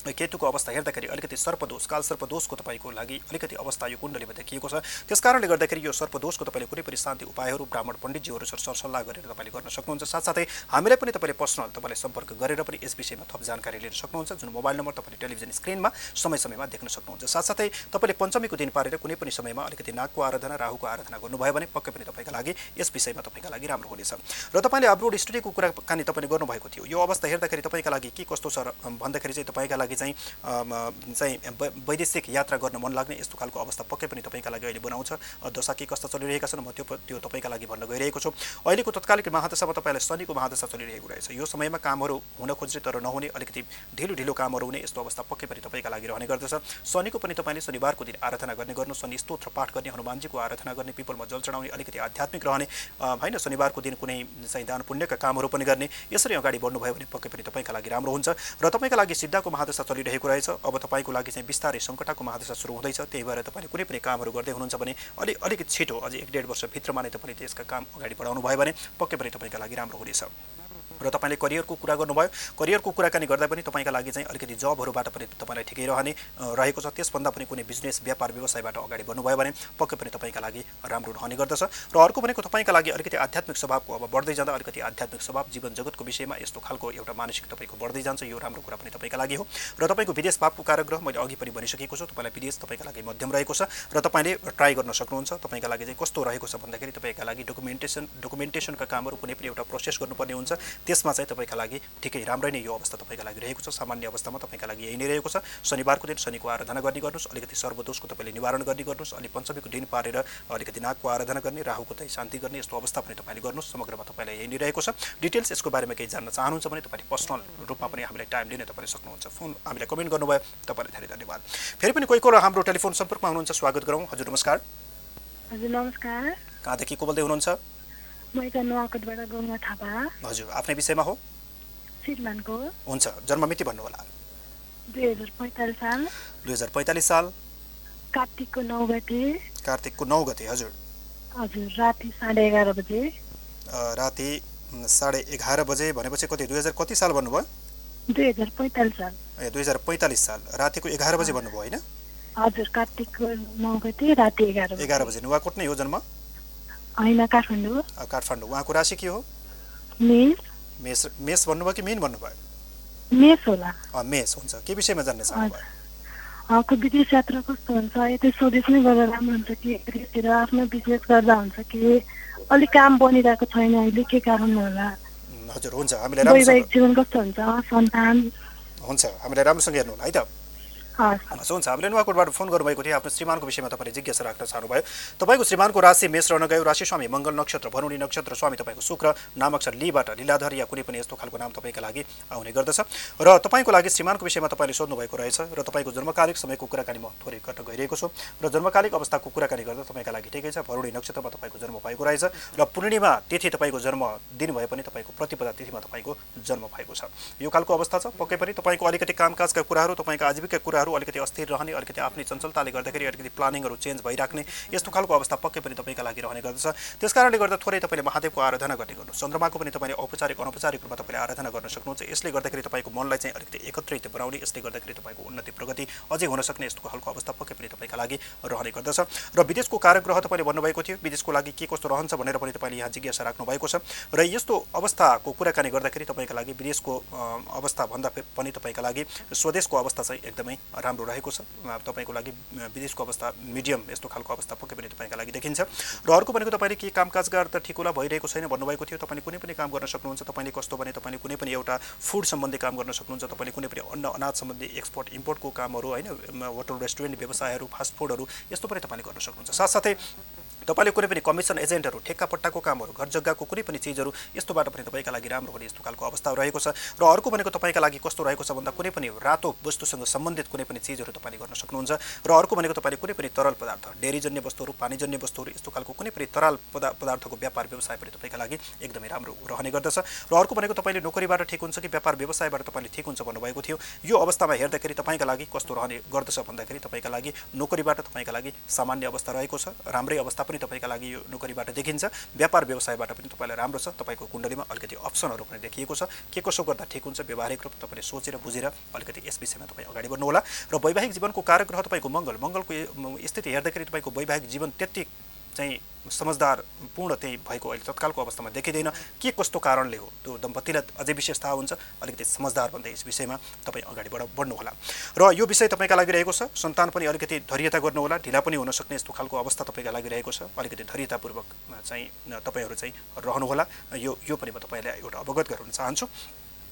केतुको अवस्था हेर्दाखेरि अलिकति सर्पदोष काल सर्पदोषको तपाईँको लागि अलिकति अवस्था यो कुण्डलीमा देखिएको छ। त्यस कारणले गर्दाखेरि यो सर्पदोषको तपाईँले कुनै पनि शान्ति उपायहरू ब्राह्मण पण्डितजीहरूसँग सरसल्लाह गरेर तपाईँले गर्न सक्नुहुन्छ। साथसाथै हामीलाई पनि तपाईँले पर्सनल तपाईँले सम्पर्क गरेर पनि यस विषयमा थप जानकारी लिन सक्नुहुन्छ जुन मोबाइल नम्बर तपाईँले टेलिभिजन स्क्रिनमा समय समयमा देख्न सक्नुहुन्छ। साथसाथै तपाईँले पञ्चमीको दिन पारेर कुनै पनि समयमा अलिकति नागको आराधना राहुको आराधना गर्नुभयो भने पक्कै पनि तपाईँका लागि यस विषयमा तपाईँका लागि राम्रो हुनेछ। र तपाईँले अब्रोड स्टडीको कुराकानी तपाईँले गर्नुभएको थियो। यो अवस्था हेर्दाखेरि तपाईँका लागि के कस्तो छ भन्दाखेरि चाहिँ तपाईँका लागि चाहिँ अम, चाहिँ वै- वैदेशिक यात्रा गर्न मन लाग्ने यस्तो खालको अवस्था पक्कै पनि तपाईँका लागि अहिले बनाउँछ। दशा के कस्ता चलिरहेका छन् म त्यो त्यो तपाईँका लागि भन्न गइरहेको छु। अहिलेको तत्कालिक महादशामा तपाईँलाई शनिको महादशा चलिरहेको रहेछ। यो समयमा कामहरू हुन खोज्ने तर नहुने अलिकति ढिलो ढिलो कामहरू हुने यस्तो अवस्था पक्कै पनि तपाईँका लागि रहने गर्दछ। शनिको पनि तपाईँले शनिबारको दिन आराधना गर्ने गर्नु शनि स्तोत्र पाठ गर्ने हनुमानजीको आराधना गर्ने पिपलमा जल चढाउने अलिकति आध्यात्मिक रहने होइन शनिबारको दिन कुनै चाहिँ दान पुण्यका कामहरू पनि गर्ने यसरी अगाडि बढ्नुभयो भने पक्कै पनि तपाईँका लागि राम्रो हुन्छ। र तपाईँका लागि सिद्धाको महादशा चलिरहेको रहेछ। अब तपाईँको लागि चाहिँ बिस्तारै सङ्कटाको महादशा सुरु हुँदैछ। त्यही भएर तपाईँले कुनै पनि कामहरू गर्दै हुनुहुन्छ भने अलि अलिकति छिटो अझै एक डेढ वर्षभित्रमा नै तपाईँले त्यसका काम अगाडि बढाउनु भयो भने पक्कै पनि तपाईँका लागि राम्रो हुनेछ। र तपाईँले करियरको कुरा गर्नुभयो। करियरको कुराकानी गर्दा पनि तपाईँका लागि चाहिँ अलिकति जबहरूबाट पनि तपाईँलाई ठिकै रहने रहेको छ। त्यसभन्दा पनि कुनै बिजनेस व्यापार व्यवसायबाट अगाडि बढ्नुभयो भने पक्कै पनि तपाईँका लागि राम्रो रहने गर्दछ। र अर्को भनेको तपाईँका लागि अलिकति आध्यात्मिक स्वभावको अब बढ्दै जाँदा अलिकति आध्यात्मिक स्वभाव जीवन जगतको विषयमा यस्तो खालको एउटा मानसिक तपाईँको बढ्दै जान्छ यो राम्रो कुरा पनि तपाईँका लागि हो। र तपाईँको विदेश भावको काराग्रह मैले अघि पनि भनिसकेको छु। तपाईँलाई विदेश तपाईँका लागि मध्यम रहेको छ। र तपाईँले ट्राई गर्न सक्नुहुन्छ तपाईँका लागि चाहिँ कस्तो रहेको छ भन्दाखेरि तपाईँका लागि डकुमेन्टेसन डकुमेन्टेसनका कामहरू कुनै पनि एउटा प्रोसेस गर्नुपर्ने हुन्छ। त्यसमा चाहिँ तपाईँका लागि ठिकै राम्रै नै यो अवस्था तपाईँका लागि रहेको छ। सामान्य अवस्थामा तपाईँका लागि यही नै रहेको छ। शनिबारको दिन शनिको आराधना गर्ने गर्नुहोस् अलिकति सर्वदोषको तपाईँले निवारण गर्ने गर्नुहोस् अनि पञ्चमीको दिन पारेर अलिकति नागको आराधना गर्ने राहुको चाहिँ शान्ति गर्ने यस्तो अवस्था पनि तपाईँले गर्नुहोस्। समग्रमा तपाईँलाई यही नै रहेको छ। डिटेल्स यसको बारेमा केही जान्न चाहनुहुन्छ भने तपाईँले पर्सनल रूपमा पनि हामीलाई टाइम लिन तपाईँले सक्नुहुन्छ। फोन हामीलाई कमेन्ट गर्नुभयो। तपाईँलाई धेरै धन्यवाद। फेरि पनि कोही कोही हाम्रो टेलिफोन सम्पर्कमा हुनुहुन्छ। स्वागत गरौँ। हजुर नमस्कार। हजुर नमस्कार। कहाँदेखि को बोल्दै हुनुहुन्छ? म यता नुवाकोटबाट गङ्गा थापा। हजुर आफ्नै विषयमा हो? श्रीमानको। हुन्छ जन्ममिति भन्नु होला। दुई हजार पैँतालिस साल। दुई हजार पैँतालिस साल। कार्तिकको नौ गते। कार्तिकको नौ गते हजुर। हजुर राति साढे एघार बजे। राति साढे एघार बजे भनेपछि कति दुई हजार कति साल भन्नुभयो? दुई हजार पैँतालिस साल। ए दुई हजार पैँतालिस साल। रातिको एघार बजे भन्नुभयो होइन? हजुर कार्तिकको नौ गते राति एघार एघार बजे नुवाकोट नै हो जन्म? होइन काठमाडौँ काठमाडौँ। उहाँको राशि के हो? मेष मेष मेष भन्नुभयो कि मेन भन्नुभयो? मेष होला। मेष हुन्छ। के विषयमा जान्न चाहनुभयो उहाँको विदेश यात्रा कस्तो हुन्छ? यतै स्वदेश नै गर्दा राम्रो हुन्छ कि? विदेशतिर आफ्नो बिजनेस गर्दा हुन्छ कि? अलिक काम बनिरहेको छैन अहिले। के कारण होला? हजुर हुन्छ। हामीलाई जीवन कस्तो हुन्छ? सन्तान? हुन्छ। हामीलाई राम्रोसँग हेर्नु होला है त? हस् हुन्छ हामीले नुवाकोटबाट फोन गर्नुभएको थियो। आफ्नो श्रीमानको विषयमा तपाईँले जिज्ञासा राख्न चाहनुभयो। तपाईँको श्रीमानको राशि मेष रहन गयो। राशि स्वामी मङ्गल नक्षत्र भरुणी नक्षत्र स्वामी तपाईँको शुक्र नामक छ लीबाट लीलाधर या कुनै पनि यस्तो खालको नाम तपाईँका लागि आउने गर्दछ। र तपाईँको लागि श्रीमानको विषयमा तपाईँले सोध्नु भएको रहेछ र तपाईँको जन्मकालिक समयको कुराकानी म थोरै गर्न गइरहेको छु। र जन्मकालिक अवस्थाको कुराकानी गर्दा तपाईँका लागि ठिकै छ। भरुणी नक्षत्रमा तपाईँको जन्म भएको रहेछ र पूर्णिमा तिथि तपाईँको जन्म दिन भए पनि तपाईँको प्रतिपदा तिथिमा तपाईँको जन्म भएको छ। यो खालको अवस्था छ। पक्कै पनि तपाईँको अलिकति कामकाजका कुराहरू तपाईँका आजीविका कुराहरू दिनहरू अलिकति अस्थिर रहने अलिकति आफ्नै चञ्चलताले गर्दाखेरि अलिकति प्लानिङहरू चेन्ज भइराख्ने यस्तो खालको अवस्था पक्कै पनि तपाईँका लागि रहने गर्दछ। त्यस कारणले गर्दा थोरै तपाईँले महादेवको आराधना गर्ने गर्नु चन्द्रमाको पनि तपाईँले औपचारिक अनौपचारिक रूपमा तपाईँले आराधना गर्न सक्नुहुन्छ। यसले गर्दाखेरि तपाईँको मनलाई चाहिँ अलिकति एकत्रित बनाउने यसले गर्दाखेरि तपाईँको उन्नति प्रगति अझै हुन सक्ने यस्तो खालको अवस्था पक्कै पनि तपाईँका लागि रहने गर्दछ। र विदेशको कार्यग्रह तपाईँले भन्नुभएको थियो विदेशको लागि के कस्तो रहन्छ भनेर पनि तपाईँले यहाँ जिज्ञासा राख्नु भएको छ। र यस्तो अवस्थाको कुराकानी गर्दाखेरि तपाईँका लागि विदेशको अवस्था भन्दा पनि तपाईँका लागि स्वदेशको अवस्था चाहिँ एकदमै राम्रो रहेको छ। तपाईँको लागि विदेशको अवस्था मिडियम यस्तो खालको अवस्था पक्कै पनि तपाईँका लागि देखिन्छ। र अर्को भनेको तपाईँले के कामकाज गर्दा ठिक होला भइरहेको छैन भन्नुभएको थियो तपाईँले कुनै पनि काम गर्न सक्नुहुन्छ तपाईँले कस्तो भने तपाईँले कुनै पनि एउटा फुड सम्बन्धी काम गर्न सक्नुहुन्छ तपाईँले कुनै पनि अन्न अनाज सम्बन्धी एक्सपोर्ट इम्पोर्टको कामहरू होइन होटल रेस्टुरेन्ट व्यवसायहरू फास्ट फुडहरू यस्तो पनि तपाईँले गर्न सक्नुहुन्छ। साथसाथै तपाईँले कुनै पनि कमिसन एजेन्टहरू ठेक्कापट्टाको कामहरू घर जग्गाको कुनै पनि चिजहरू यस्तोबाट पनि तपाईँका लागि राम्रो हुने यस्तो खालको अवस्था रहेको छ। र अर्को भनेको तपाईँका लागि कस्तो रहेको छ भन्दा कुनै पनि रातो वस्तुसँग सम्बन्धित कुनै पनि चिजहरू तपाईँले गर्न सक्नुहुन्छ। र अर्को भनेको तपाईँले कुनै पनि तरल पदार्थ डेरीजन्य वस्तुहरू पानीजन्य वस्तुहरू यस्तो खालको कुनै पनि तरल पदा पदार्थको व्यापार व्यवसाय पनि तपाईँका लागि एकदमै राम्रो रहने गर्दछ। र अर्को भनेको तपाईँले नोकरीबाट ठिक हुन्छ कि व्यापार व्यवसायबाट तपाईँले ठिक हुन्छ भन्नुभएको थियो। यो अवस्थामा हेर्दाखेरि तपाईँका लागि कस्तो रहने गर्दछ भन्दाखेरि तपाईँका लागि नोकरीबाट तपाईँका लागि सामान्य अवस्था रहेको छ। राम्रै अवस्था पनि तपाईँका लागि यो नोकरीबाट देखिन्छ। व्यापार व्यवसायबाट पनि तपाईँलाई राम्रो छ। तपाईँको कुण्डलीमा अलिकति अप्सनहरू पनि देखिएको छ। के कसो गर्दा ठिक हुन्छ व्यवहारिक रूपमा तपाईँले सोचेर बुझेर अलिकति यस विषयमा तपाईँ अगाडि बढ्नुहोला। र वैवाहिक जीवनको कार्यग्रह तपाईँको मङ्गल। मङ्गलको स्थिति हेर्दाखेरि तपाईँको वैवाहिक जीवन त्यति चाहिँ समझदार पूर्ण त्यही भएको अहिले तत्कालको अवस्थामा देखिँदैन। के कस्तो कारणले हो? त्यो दम्पतिलाई अझै विशेष थाहा हुन्छ। अलिकति समझदार भन्दै यस विषयमा तपाईँ अगाडि बढ बढ्नुहोला। र यो विषय तपाईँका लागि रहेको छ। सन्तान पनि अलिकति धैर्यता गर्नुहोला। ढिला पनि हुन सक्ने यस्तो खालको अवस्था तपाईँका लागि रहेको छ। अलिकति धैर्यतापूर्वक चाहिँ तपाईँहरू चाहिँ रहनुहोला। यो यो पनि म तपाईँलाई एउटा अवगत गराउन चाहन्छु।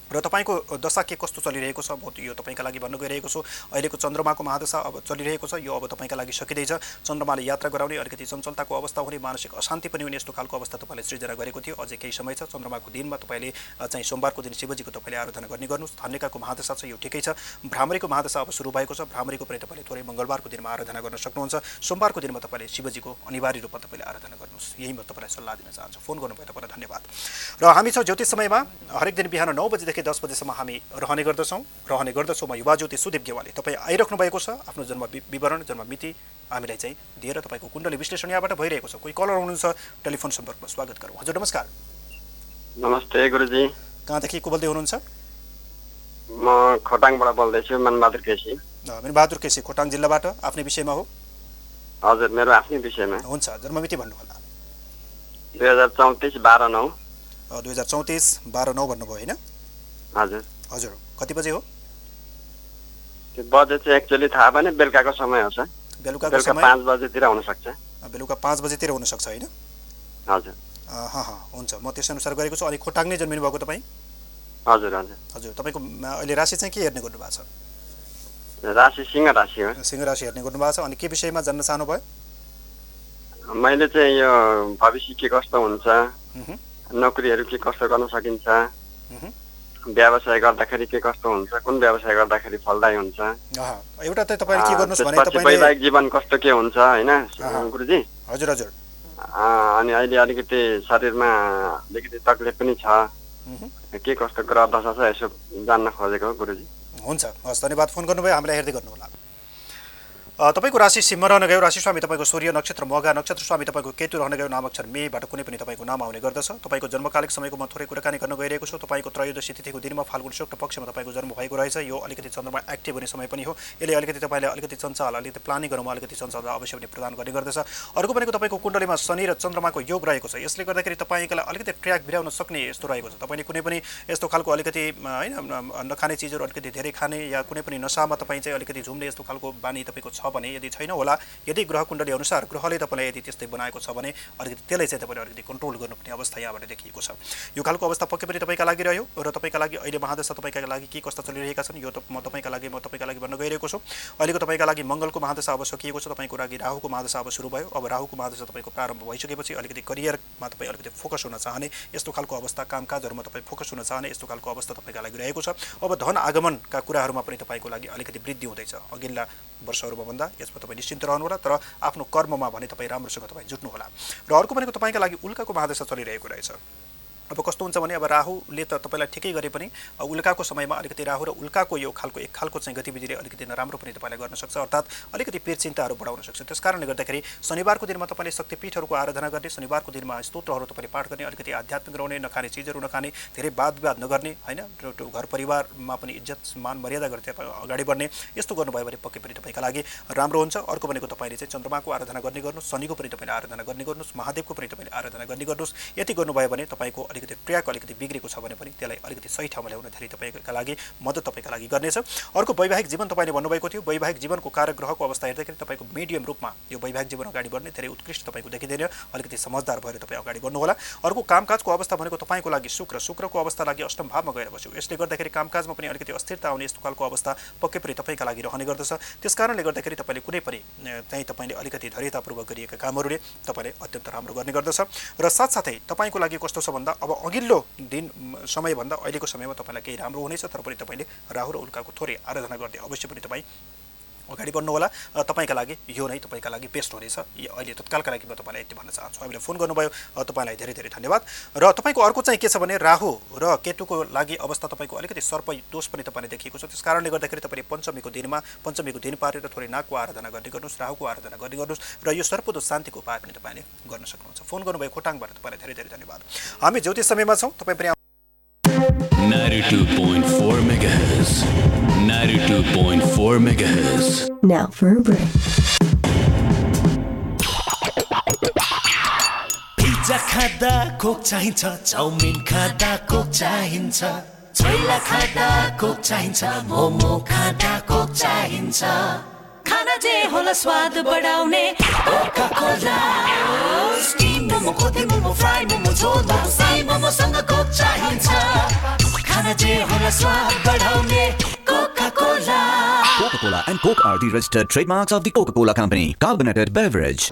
र तपाईँको दशा के कस्तो चलिरहेको छ? म यो तपाईँका लागि भन्न गइरहेको छु। अहिलेको चन्द्रमाको महादशा अब चलिरहेको छ। यो अब तपाईँका लागि सकिँदैछ। चन्द्रमाले यात्रा गराउने अलिकति चञ्चलताको अवस्था हुने मानसिक अशान्ति पनि हुने यस्तो खालको अवस्था तपाईँले सृजना गरेको थियो। अझै केही समय छ। चन्द्रमाको दिनमा तपाईँले चाहिँ सोमबारको दिन शिवजीको तपाईँले आराधना गर्ने गर्नुहोस्। धन्यकाको महादशा छ। यो ठिकै छ। भ्रामरीको महादशा अब सुरु भएको छ। भ्रामरीको पनि तपाईँले थोरै मङ्गलबारको दिनमा आराधना गर्न सक्नुहुन्छ। सोमबारको दिनमा तपाईँले शिवजीको अनिवार्य रूपमा तपाईँले आराधना गर्नुहोस्। यही म तपाईँलाई सल्लाह दिन चाहन्छु। फोन गर्नुभयो तपाईँलाई धन्यवाद। र हामी छौँ ज्योतिष समयमा। हरेक दिन बिहान नौ बजीदेखि बजेदेखि दस बजेसम्म हामी रहने गर्दछौँ। रहने गर्दछौँ म युवा ज्योति सुदीप गेवाली। तपाईँ आइराख्नु भएको छ। आफ्नो जन्म विवरण जन्म मिति हामीलाई चाहिँ दिएर तपाईँको कुण्डली विश्लेषण यहाँबाट भइरहेको छ। कोही कलर हुनुहुन्छ? टेलिफोन सम्पर्कमा स्वागत गरौँ। हजुर नमस्कार। नमस्ते गुरुजी। कहाँदेखि को बोल्दै हुनुहुन्छ? म खोटाङबाट बोल्दैछु मनबहादुर केसी। मनबहादुर केसी खोटाङ जिल्लाबाट आफ्नै विषयमा हो? हजुर मेरो आफ्नै विषयमा। हुन्छ जन्ममिति भन्नु होला दुई हजार चौतिस बाह्र नौ। दुई हजार चौतिस बाह्र नौ भन्नुभयो होइन? हजुर। हजुर कति बजे हो? त्यो बजे चाहिँ एक्चुअली थाहा भएन बेलुकाको समय हो सर। समय? पाँच बजेतिर हुनसक्छ। बेलुका पाँच बजेतिर हुनसक्छ होइन? हजुर। अँ हुन्छ। म त्यस अनुसार गरेको छु। अनि खोटाङ नै जन्मिनु भएको तपाईँ? हजुर हजुर। हजुर तपाईँको अहिले राशि चाहिँ के हेर्ने गर्नु भएको छ? राशि सिंह राशि हो। सिंह राशि हेर्ने गर्नु भएको छ। अनि के विषयमा जान्न चाहनुभयो? मैले चाहिँ यो भविष्य के कस्तो हुन्छ? नोकरीहरू के कस्तो गर्न सकिन्छ? व्यवसाय गर्दाखेरि के कस्तो हुन्छ कुन व्यवसाय गर्दाखेरि फलदायी हुन्छ? एउटा त तपाईँले के गर्नुहोस् भने तपाईँले वैवाहिक जीवन कस्तो के हुन्छ होइन? गुरुजी? हजुर हजुर। अनि अहिले अलिकति शरीरमा अलिकति तकलिफ पनि छ। के कस्तो ग्रह दशा छ यसो जान्न खोजेको गुरुजी? हुन्छ हस् धन्यवाद। फोन गर्नुभयो हामीलाई हेर्दै गर्नु होला तपाईँको राशि सिंह रहन गयो राशि स्वामी तपाईँको सूर्य नक्षत्र मगा नक्षत्र स्वामी तपाईँको केतु रहन गयो नाम अक्षर मेबाट कुनै पनि तपाईँको नाम आउने गर्दछ। तपाईँको जन्मकालिक समयको म थोरै कुराकानी गर्न गइरहेको छु। तपाईँको त्रयोदशी तिथिको दिनमा फाल्गुन शुक्ल पक्षमा तपाईँको जन्म भएको रहेछ। यो अलिकति चन्द्रमा एक्टिभ हुने समय पनि हो। यसले अलिकति तपाईँले अलिकति चञ्चल अलिकति प्लानिङ गरौँमा अलिकति चञ्चल अवश्य पनि प्रदान गर्ने गर्दछ। अर्को भनेको तपाईँको कुण्डलीमा शनि र चन्द्रमाको योग रहेको छ। यसले गर्दाखेरि तपाईँलाई अलिकति ट्र्याक भिराउन सक्ने यस्तो रहेको छ। तपाईँले कुनै पनि यस्तो खालको अलिकति होइन नखाने चिजहरू अलिकति धेरै खाने या कुनै पनि नसामा तपाईँ चाहिँ अलिकति झुम्ने यस्तो खालको बानी तपाईँको छ भने यदि छैन होला यदि ग्रह कुण्डली अनुसार ग्रहले तपाईँलाई यदि त्यस्तै बनाएको छ भने अलिकति त्यसलाई चाहिँ तपाईँले अलिकति कन्ट्रोल गर्नुपर्ने अवस्था यहाँबाट देखिएको छ। यो खालको अवस्था पक्कै पनि तपाईँका लागि रह्यो र तपाईँका लागि अहिले महादशा तपाईँका लागि के कस्ता चलिरहेका छन् यो त म तपाईँका लागि म तपाईँका लागि भन्न गइरहेको छु। अहिलेको तपाईँका लागि मङ्गलको महादशा अब सकिएको छ तपाईँको लागि राहुको महादशा अब सुरु भयो। अब राहुको महादशा तपाईँको प्रारम्भ भइसकेपछि अलिकति करियरमा तपाईँ अलिकति फोकस हुन चाहने यस्तो खालको अवस्था कामकाजहरूमा तपाईँ फोकस हुन चाहने यस्तो खालको अवस्था तपाईँका लागि रहेको छ। अब धन आगमनका कुराहरूमा पनि तपाईँको लागि अलिकति वृद्धि हुँदैछ। अघिल्ला वर्षहरूमा भन्दा यसमा तपाईँ निश्चिन्त रहनुहोला तर आफ्नो कर्ममा भने तपाईँ राम्रोसँग तपाईँ जुट्नुहोला। र अर्को भनेको तपाईँका लागि उल्काको महादशा चलिरहेको रहेछ। अब कस्तो हुन्छ भने अब राहुले त तपाईँलाई ठिकै गरे पनि उल्काको समयमा अलिकति राहु र उल्काको यो खालको एक खालको चाहिँ गतिविधिले अलिकति नराम्रो पनि तपाईँलाई गर्न सक्छ। अर्थात् अलिकति पेट चिन्ताहरू बढाउन सक्छ। त्यस कारणले गर्दाखेरि शनिबारको दिनमा तपाईँले शक्तिपीठहरूको आराधना गर्ने शनिबारको दिनमा स्तोत्रहरू तपाईँले पाठ गर्ने अलिकति आध्यात्मिक रहने नखाने चिजहरू नखाने धेरै वाद विवाद नगर्ने होइन? घर परिवारमा पनि इज्जत मान मर्यादा तपाईँ अगाडि बढ्ने यस्तो गर्नुभयो भने पक्कै पनि तपाईँका लागि राम्रो हुन्छ। अर्को भनेको तपाईँले चाहिँ चन्द्रमाको आराधना गर्ने गर्नुहोस् शनिको पनि तपाईँले आराधना गर्ने गर्नुहोस् महादेवको पनि तपाईँले आराधना गर्ने गर्नुहोस्। यति गर्नुभयो भने तपाईँको अलिकति क्रियाको अलिकति बिग्रेको छ भने पनि त्यसलाई अलिकति सही ठाउँमा ल्याउन धेरै तपाईँका लागि मद्दत तपाईँका लागि गर्नेछ। अर्को वैवाहिक जीवन तपाईँले भन्नुभएको थियो वैवाहिक जीवनको कारक ग्रहको अवस्था हेर्दाखेरि तपाईँको मिडियम रूपमा यो वैवाहिक जीवन अगाडि बढ्ने धेरै उत्कृष्ट तपाईँको देखिँदैन अलिकति समझदार भएर तपाईँ अगाडि बढ्नुहोला। अर्को कामकाजको अवस्था भनेको तपाईँको लागि शुक्र शुक्रको अवस्था लागि अष्टम भावमा गएर बस्यो। यसले गर्दाखेरि कामकाजमा पनि अलिकति अस्थिरता आउने यस्तो खालको अवस्था पक्कै पनि तपाईँका लागि रहने गर्दछ। त्यस कारणले गर्दाखेरि तपाईँले कुनै पनि चाहिँ तपाईँले अलिकति धैर्यतापूर्वक गरिएका कामहरूले तपाईँले अत्यन्त राम्रो गर्ने गर्दछ। र साथसाथै तपाईँको लागि कस्तो छ भन्दा अब अघिल्लो दिन समयभन्दा अहिलेको समयमा तपाईँलाई केही राम्रो हुनेछ तर पनि तपाईँले राहु र उल्काको थोरै आराधना गर्दै अवश्य पनि तपाईँ अगाडि बढ्नुहोला अ, तपाईँका लागि यो नै तपाईँका लागि बेस्ट हुनेछ अहिले तत्कालका लागि म तपाईँलाई यति भन्न चाहन्छु। हामीले फोन गर्नुभयो तपाईँलाई धेरै धेरै धन्यवाद। र तपाईँको अर्को चाहिँ के छ भने राहु र केतुको लागि अवस्था तपाईँको अलिकति सर्प दोष पनि तपाईँले देखिएको छ। त्यस कारणले गर्दाखेरि तपाईँले पञ्चमीको दिनमा पञ्चमीको दिन पारेर थोरै नागको आराधना गर्ने गर्नुहोस् राहुको आराधना गर्ने गर्नुहोस् र यो सर्पदोष शान्तिको उपाय पनि तपाईँले गर्न सक्नुहुन्छ। फोन गर्नुभयो खोटाङबाट तपाईँलाई धेरै धेरै धन्यवाद। हामी ज्योतिष समयमा छौँ। तपाईँ पनि 92.4 megahertz. 92.4 megahertz. Now for a break. Pizza खाँदा कोक चाहिन्छ चाउमिन खाँदा कोक चाहिन्छ छोइला खाँदा कोक चाहिन्छ मोमो खाँदा कोक चाहिन्छ खाना जे होला स्वाद बढाउने Coca Cola steam मोमो खोते मोमो फ्राई मोमो झोल मोमो साई मोमोसँग कोक चाहिन्छ खाना जे होला स्वाद बढाउने Coca Cola Coca-Cola and Coke are the registered trademarks of the Coca-Cola Company. Carbonated beverage.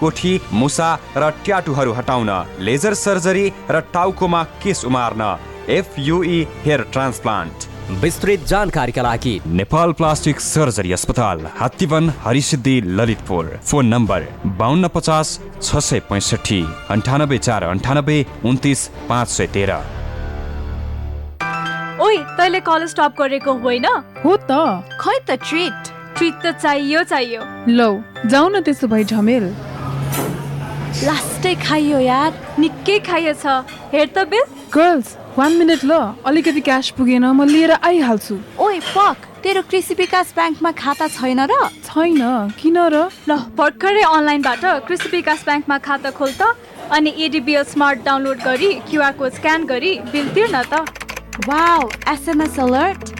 कोठी मुसा र ट्याटुहरू हटाउन लेजर सर्जरी र टाउकोमा केस उमार्न। FUE hair transplant. विस्तृत जानकारीका लागि नेपाल प्लास्टिक सर्जरी अस्पताल हात्तीवन हरिसिद्धि ललितपुर। फोन नम्बर बाहन्न पचास छ सय पैँसठी अन्ठानब्बे चार अन्ठानब्बे उन्तिस पाँच सय तेह्र। ओइ तैँले कल स्टप गरेको होइन? हो त। खै त ट्रिट। ट्रिट त चाहियो चाहियो। लौ जाउ न त्यसो भए झमेल। लास्टै खाइयो यार। निकै खाइएछ हेर त बिल। गर्ल्स वान मिनट ल। अलिकति क्यास पुगेन म लिएर आइहाल्छु। ओइ फक तेरो कृषि विकास ब्याङ्कमा खाता छैन र? छैन। किन र? ल भर्खरै अनलाइनबाट कृषि विकास ब्याङ्कमा खाता खोल त। अनि एडिबिएल स्मार्ट डाउनलोड गरी क्युआर कोड स्क्यान गरी बिल तिर्न त। Wow SMS alert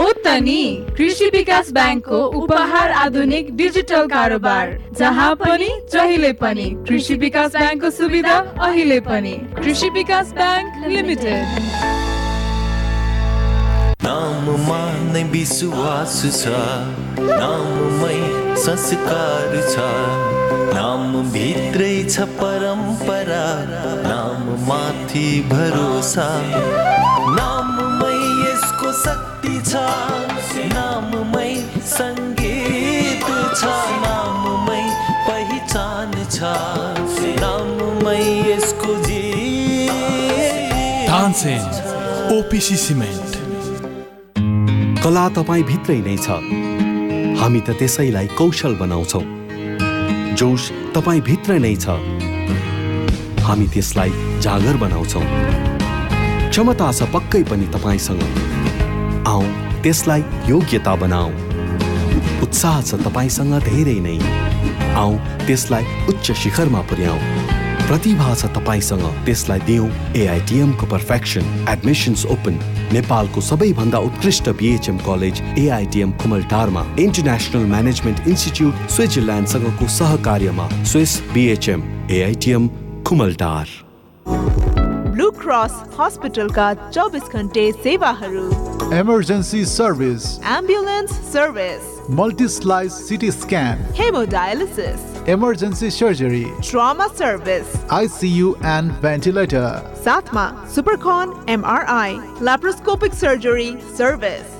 हो त नि कृषि विकास ब्याङ्कको उपहार आधुनिक डिजिटल कारोबार जहाँ पनि जहिले पनि कृषि विकास ब्याङ्कको सुविधा अहिले पनि। कृषि विकास ब्याङ्क लिमिटेड। नाममा नै विश्वास छ नाममै संस्कार छ। नाम भित्रै छ परम्परा नाम माथि भरोसा। नाममै यसको शक्ति छ। नाममै सङ्गीत छ। नाममै पहिचान छ। नाममै यसको ओपिसी सिमेन्ट। कला तपाईँ भित्रै नै छ। हामी त त्यसैलाई कौशल बनाउँछौँ। जोस तपाईँ भित्र नै छ। हामी त्यसलाई जागर बनाउँछौँ। क्षमता छ पक्कै पनि तपाईँसँग। आऊ त्यसलाई योग्यता बनाऊ। उत्साह छ तपाईँसँग धेरै नै। आऊ त्यसलाई उच्च शिखरमा पुर्याऊ। प्रतिभा छ तपाईँसँग त्यसलाई दिउँ एआइटिएमको पर्फेक्सन एडमिसन्स ओपन नेपालको सबैभन्दा उत्कृष्ट बिएचएम कलेज एआइटिएम कुमलटारमा इन्टरनेसनल म्यानेजमेन्ट इन्स्टिच्युट स्विजरल्यान्डसँगको सहकार्यमा Swiss BHM AITM Kumaltar blue cross हस्पिटलका चौबिस घन्टे सेवाहरू। Emergency service, ambulance service, multi-slice CT scan, hemodialysis, emergency surgery, trauma service, ICU and ventilator, SATMA, Supercon, MRI, laparoscopic surgery service.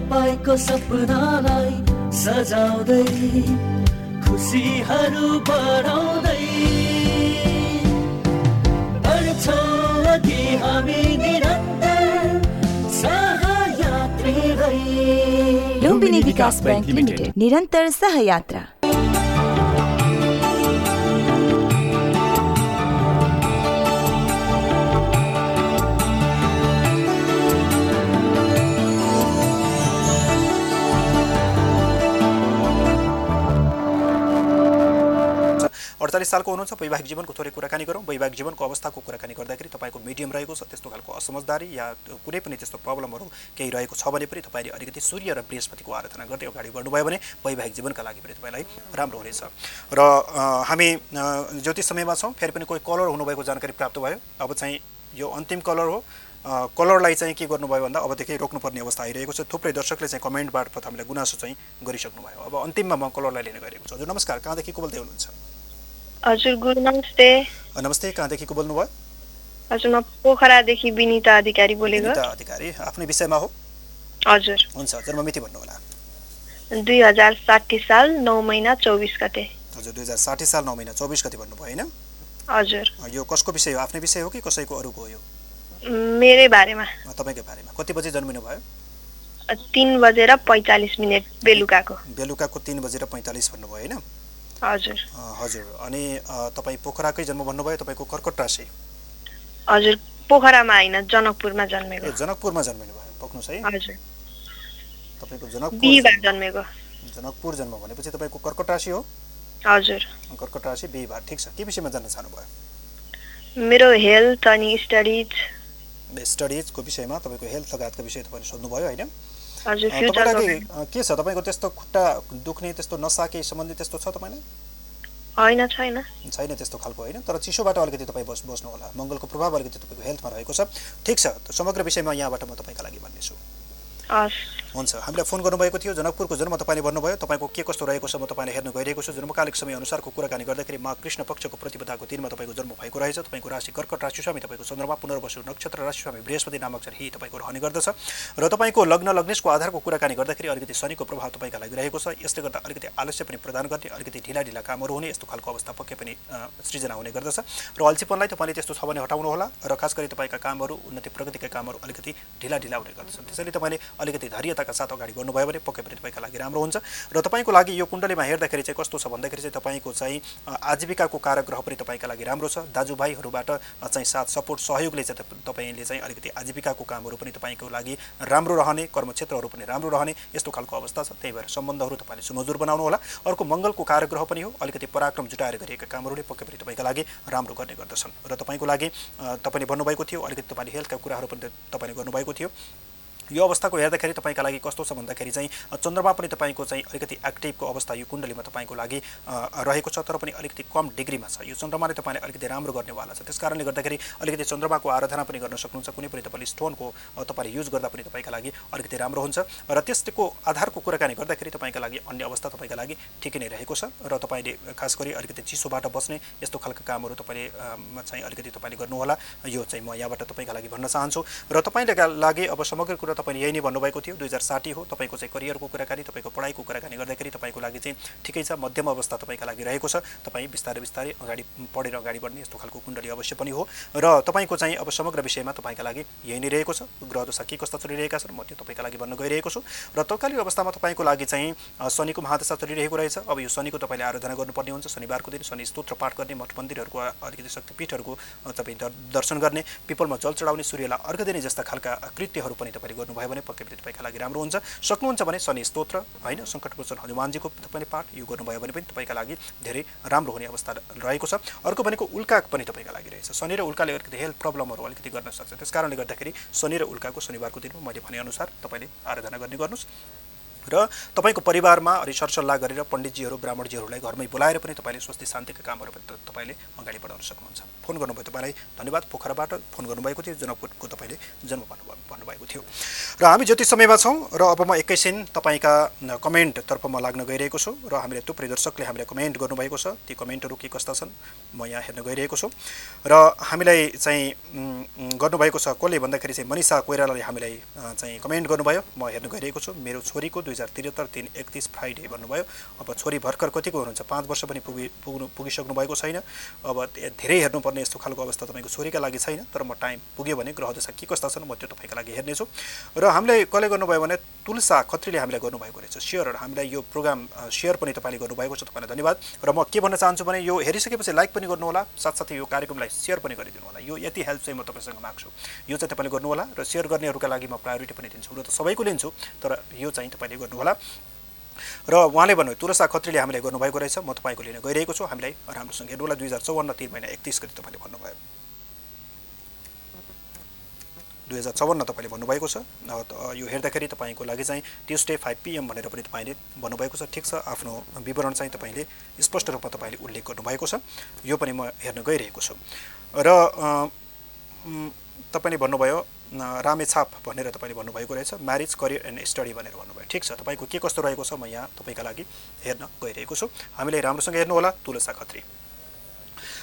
तपाईँको सपनालाई सजाउँदै खुसीहरू बढाउँदै बढ्छौँ अघि हामी निरन्तर सहयात्री लुम्बिनी विकास बैंक लिमिटेड। निरन्तर सहयात्रा। अडचालिस सालको हुनुहुन्छ वैवाहिक जीवनको थोरै कुराकानी गरौँ। वैवाहिक जीवनको अवस्थाको कुराकानी गर्दाखेरि तपाईँको मिडियम रहेको छ त्यस्तो खालको असमझदारी या कुनै पनि त्यस्तो प्रब्लमहरू केही रहेको छ भने पनि तपाईँले अलिकति सूर्य र बृहस्पतिको आराधना गर्दै अगाडि बढ्नुभयो भने वैवाहिक जीवनका लागि पनि तपाईँलाई राम्रो हुनेछ। र हामी ज्योतिष समयमा छौँ फेरि पनि कोही कलर हुनुभएको जानकारी प्राप्त भयो। अब चाहिँ यो अन्तिम कलर हो। कलरलाई चाहिँ के गर्नुभयो भन्दा अबदेखि रोक्नुपर्ने अवस्था आइरहेको छ। थुप्रै दर्शकले चाहिँ कमेन्ट मार्फत हामीलाई गुनासो चाहिँ गरिसक्नु भयो अब अन्तिममा म कलरलाई लिने गरेको छु। हजुर नमस्कार। कहाँदेखि को बोल्दै हुनुहुन्छ? हजुर गुरु नमस्ते। नमस्ते कहाँदेखि को बोल्नुभयो? हजुर म पोखरादेखि विनिता अधिकारी बोलेको। अधिकारी आफ्नै विषयमा हो? हजुर। हुन्छ जन्ममिति भन्नुहोला। दुई हजार साठी साल नौ महिना चौबिस गते। हजुर दुई हजार साठी साल नौ महिना चौबिस गते भन्नुभयो होइन? हजुर। यो कसको विषय हो? आफ्नै विषय हो कि कसैको अरूको हो यो? मेरै बारेमा। तपाईँकै बारेमा। कति बजी जन्मिनु भयो? तिन बजेर पैँतालिस मिनट बेलुकाको। बेलुकाको तिन बजेर पैँतालिस भन्नुभयो होइन? हजुर। हजुर। अनि तपाईँ पोखराकै जन्म भन्नुभयो तपाईँको कर्कट राशि? हजुर पोखरामा होइन जनकपुरमा जन्मेको। जनकपुरमा जन्मिनु भयो। पक्नुहोस् है। हजुर। तपाईँको जनकपुर जन्मेको। जनकपुर जन्म भनेपछि तपाईँको कर्कट राशि हो? हजुर। कर्कट राशि बिहिबार ठिक छ। के विषयमा जान्न चाहनुभयो? मेरो हेल्थ अनि स्टडिज। स्टडिजको विषयमा तपाईँको हेल्थ लगायतको विषय तपाईँले सोध्नुभयो होइन? तपाईँलाई के छ? तपाईँको त्यस्तो खुट्टा दुख्ने त्यस्तो नसा केही सम्बन्धी त्यस्तो छ तपाईँलाई? होइन छैन। छैन त्यस्तो खालको होइन? तर चिसोबाट अलिकति तपाईँ बस बस्नु होला मङ्गलको प्रभाव अलिकति तपाईँको हेल्थमा रहेको छ। ठिक छ समग्र विषयमा यहाँबाट म तपाईँका लागि भन्नेछु। हुन्छ। हामीलाई फोन गर्नुभएको थियो जनकपुरको जन्म तपाईँले भन्नुभयो। तपाईँको के कस्तो रहेको छ म तपाईँले हेर्न गइरहेको छु। जन्मकालिक समय अनुसारको कुराकानी गर्दाखेरि मा कृष्ण पक्षको प्रतिपदाको दिनमा तपाईँको जन्म भएको रहेछ। तपाईँको राशि कर्कट राशि स्वामी तपाईँको चन्द्रमा पुनर्वसु नक्षत्र राशि स्वामी बृहस्पति नामक चाहिँ ही तपाईँको रहने गर्दछ। र तपाईँको लग्न लग्नेशको आधारको कुराकानी गर्दाखेरि अलिकति शनिको प्रभाव तपाईँका लागि रहेको छ। यसले गर्दा अलिकति आलस्य पनि प्रदान गर्ने अलिकति ढिला ढिला कामहरू हुने यस्तो खालको अवस्था पक्कै पनि सृजना हुने गर्दछ। र अल्छीपनलाई तपाईँले त्यस्तो छ भने हटाउनु होला। र खास गरी तपाईँका कामहरू उन्नति प्रगतिका कामहरू अलिकति ढिला ढिला हुने गर्दछन्। त्यसैले तपाईँले अलिकति धैर्यताका साथ अगाडि बढ्नुभयो भने पक्कै पनि तपाईँका लागि राम्रो हुन्छ। र तपाईँको लागि यो कुण्डलीमा हेर्दाखेरि चाहिँ कस्तो छ भन्दाखेरि चाहिँ तपाईँको चाहिँ आजीविकाको कारक ग्रह पनि तपाईँका लागि राम्रो छ। दाजुभाइहरूबाट चाहिँ साथ सपोर्ट सहयोगले चाहिँ तपाईँले चाहिँ अलिकति आजीविकाको कामहरू पनि तपाईँको लागि राम्रो रहने कर्मक्षेत्रहरू पनि राम्रो रहने यस्तो खालको अवस्था छ। त्यही भएर सम्बन्धहरू तपाईँले सुमधुर बनाउनु होला। अर्को मङ्गलको कारक ग्रह पनि हो। अलिकति पराक्रम जुटाएर गरिएका कामहरूले पक्कै पनि तपाईँका लागि राम्रो गर्ने गर्दछन्। र तपाईँको लागि तपाईँले भन्नुभएको थियो अलिकति तपाईँले हेल्थका कुराहरू पनि तपाईँले गर्नुभएको थियो। यो अवस्थाको हेर्दाखेरि तपाईँका लागि कस्तो छ भन्दाखेरि चाहिँ चन्द्रमा पनि तपाईँको चाहिँ अलिकति एक्टिभको अवस्था यो कुण्डलीमा तपाईँको लागि रहेको छ तर पनि अलिकति कम डिग्रीमा छ। यो चन्द्रमाले तपाईँले अलिकति राम्रो गर्नेवाला छ। त्यस कारणले गर्दाखेरि अलिकति चन्द्रमाको आराधना पनि गर्न सक्नुहुन्छ। कुनै पनि तपाईँले स्टोनको तपाईँले युज गर्दा पनि तपाईँका लागि अलिकति राम्रो हुन्छ। र त्यसको आधारको कुराकानी गर्दाखेरि तपाईँका लागि अन्य अवस्था तपाईँका लागि ठिकै नै रहेको छ। र तपाईँले खास गरी अलिकति चिसोबाट बस्ने यस्तो खालका कामहरू तपाईँले चाहिँ अलिकति तपाईँले गर्नुहोला। यो चाहिँ म यहाँबाट तपाईँका लागि भन्न चाहन्छु। र तपाईँले लागि अब समग्र कुरा तपाईँले यही नै भन्नुभएको थियो दुई हजार साठी हो तपाईँको चाहिँ करियरको कुराकानी तपाईँको पढाइको कुराकानी गर्दाखेरि तपाईँको लागि चाहिँ ठिकै छ मध्यम अवस्था तपाईँका लागि रहेको छ। तपाईँ बिस्तारै बिस्तारै अगाडि पढेर अगाडि बढ्ने यस्तो खालको कुण्डली अवश्य पनि हो। र तपाईँको चाहिँ अब समग्र विषयमा तपाईँका लागि यही नै रहेको छ। ग्रह दशा के कस्ता चलिरहेका छन् म त्यो तपाईँका लागि भन्न गइरहेको छु। र तत्कालीन अवस्थामा तपाईँको लागि चाहिँ शनिको महादशा चलिरहेको रहेछ। अब यो शनिको तपाईँले आराधना गर्नुपर्ने हुन्छ। शनिबारको दिन शनि स्तोत्र पाठ गर्ने मठ मन्दिरहरूको अलिकति शक्तिपीठहरूको तपाईँ दर्शन गर्ने पिपलमा जल चढाउने सूर्यलाई अर्घ दिने जस्ता खालका कृत्यहरू पनि तपाईँले गर्नुभयो भने पक्कै पनि तपाईँका लागि राम्रो हुन्छ। सक्नुहुन्छ भने शनि स्तोत्र होइन? सङ्कटमोचन हनुमानजीको तपाईँले पाठ यो गर्नुभयो भने पनि तपाईँका लागि धेरै राम्रो हुने अवस्था रहेको छ। अर्को भनेको उल्का पनि तपाईँका लागि रहेछ। शनि र उल्काले अलिकति हेल्थ प्रब्लमहरू अलिकति गर्न सक्छ। त्यस कारणले गर्दाखेरि शनि र उल्काको शनिबारको दिनमा मैले भनेअनुसार तपाईँले आराधना गर्ने गर्नुहोस्। र तपाईँको परिवारमा अलि सरसल्लाह गरेर पण्डितजीहरू ब्राह्मणजीहरूलाई घरमै बोलाएर पनि तपाईँले स्वस्ति शान्तिका कामहरू पनि तपाईँले अगाडि बढाउन सक्नुहुन्छ। फोन गर्नुभयो तपाईँलाई धन्यवाद। पोखराबाट फोन गर्नुभएको थियो जनकपुरको तपाईँले जन्म भन्नुभयो भन्नुभएको थियो। र हामी जति समयमा छौँ र अब म एकैछिन तपाईँका कमेन्टतर्फ म लाग्न गइरहेको छु र हामीले थुप्रै दर्शकले हामीलाई कमेन्ट गर्नुभएको छ। ती कमेन्टहरू के कस्ता छन् म यहाँ हेर्न गइरहेको छु। र हामीलाई चाहिँ गर्नुभएको छ कसले भन्दाखेरि चाहिँ मनिषा कोइरालाले हामीलाई चाहिँ कमेन्ट गर्नुभयो। म हेर्न गइरहेको छु। मेरो छोरीको दुई हजार त्रिहत्तर तिन एकतिस फ्राइडे भन्नुभयो। अब छोरी भर्खर कतिको हुनुहुन्छ? पाँच वर्ष पनि पुगि पुग्नु पुगिसक्नु भएको छैन। अब धेरै हेर्नुपर्ने यस्तो खालको अवस्था तपाईँको छोरीका लागि छैन तर म टाइम पुग्यो भने ग्रह दशा के कस्ता छन् म त्यो तपाईँको लागि हेर्नेछु। र हामीलाई कसले गर्नुभयो भने तुलसा खत्रीले हामीलाई गर्नुभएको रहेछ। सेयर हामीलाई यो प्रोग्राम सेयर पनि तपाईँले गर्नुभएको छ तपाईँलाई धन्यवाद। र म के भन्न चाहन्छु भने यो हेरिसकेपछि लाइक पनि गर्नुहोला साथसाथै यो कार्यक्रमलाई सेयर पनि गरिदिनु होला। यो यति हेल्प चाहिँ म तपाईँसँग माग्छु। यो चाहिँ तपाईँले गर्नुहोला र सेयर गर्नेहरूका लागि म प्रायोरिटी पनि दिन्छु। र त सबैको लिन्छु तर यो चाहिँ तपाईँले गर्नुहोला र उहाँले भन्नुभयो तुलसा खत्रीले हामीलाई गर्नुभएको रहेछ। म तपाईँको लिन गइरहेको छु। हामीलाई राम्रोसँग हेर्नुहोला दुई हजार चौवन्न तिन महिना एकतिस गति तपाईँले भन्नुभयो। दुई हजार चौवन्न तपाईँले भन्नुभएको छ। यो हेर्दाखेरि तपाईँको लागि चाहिँ ट्युसडे फाइभ पिएम भनेर पनि तपाईँले भन्नुभएको छ। ठिक छ। आफ्नो विवरण चाहिँ तपाईँले स्पष्ट रूपमा तपाईँले उल्लेख गर्नुभएको छ। यो पनि म हेर्न गइरहेको छु। र तपाईँले भन्नुभयो रामेछाप भनेर तपाईँले भन्नुभएको रहेछ म्यारिज करियर एन्ड स्टडी भनेर भन्नुभयो। ठिक छ तपाईँको के कस्तो रहेको छ म यहाँ तपाईँका लागि हेर्न गइरहेको छु। हामीले राम्रोसँग हेर्नुहोला तुलसा खत्री।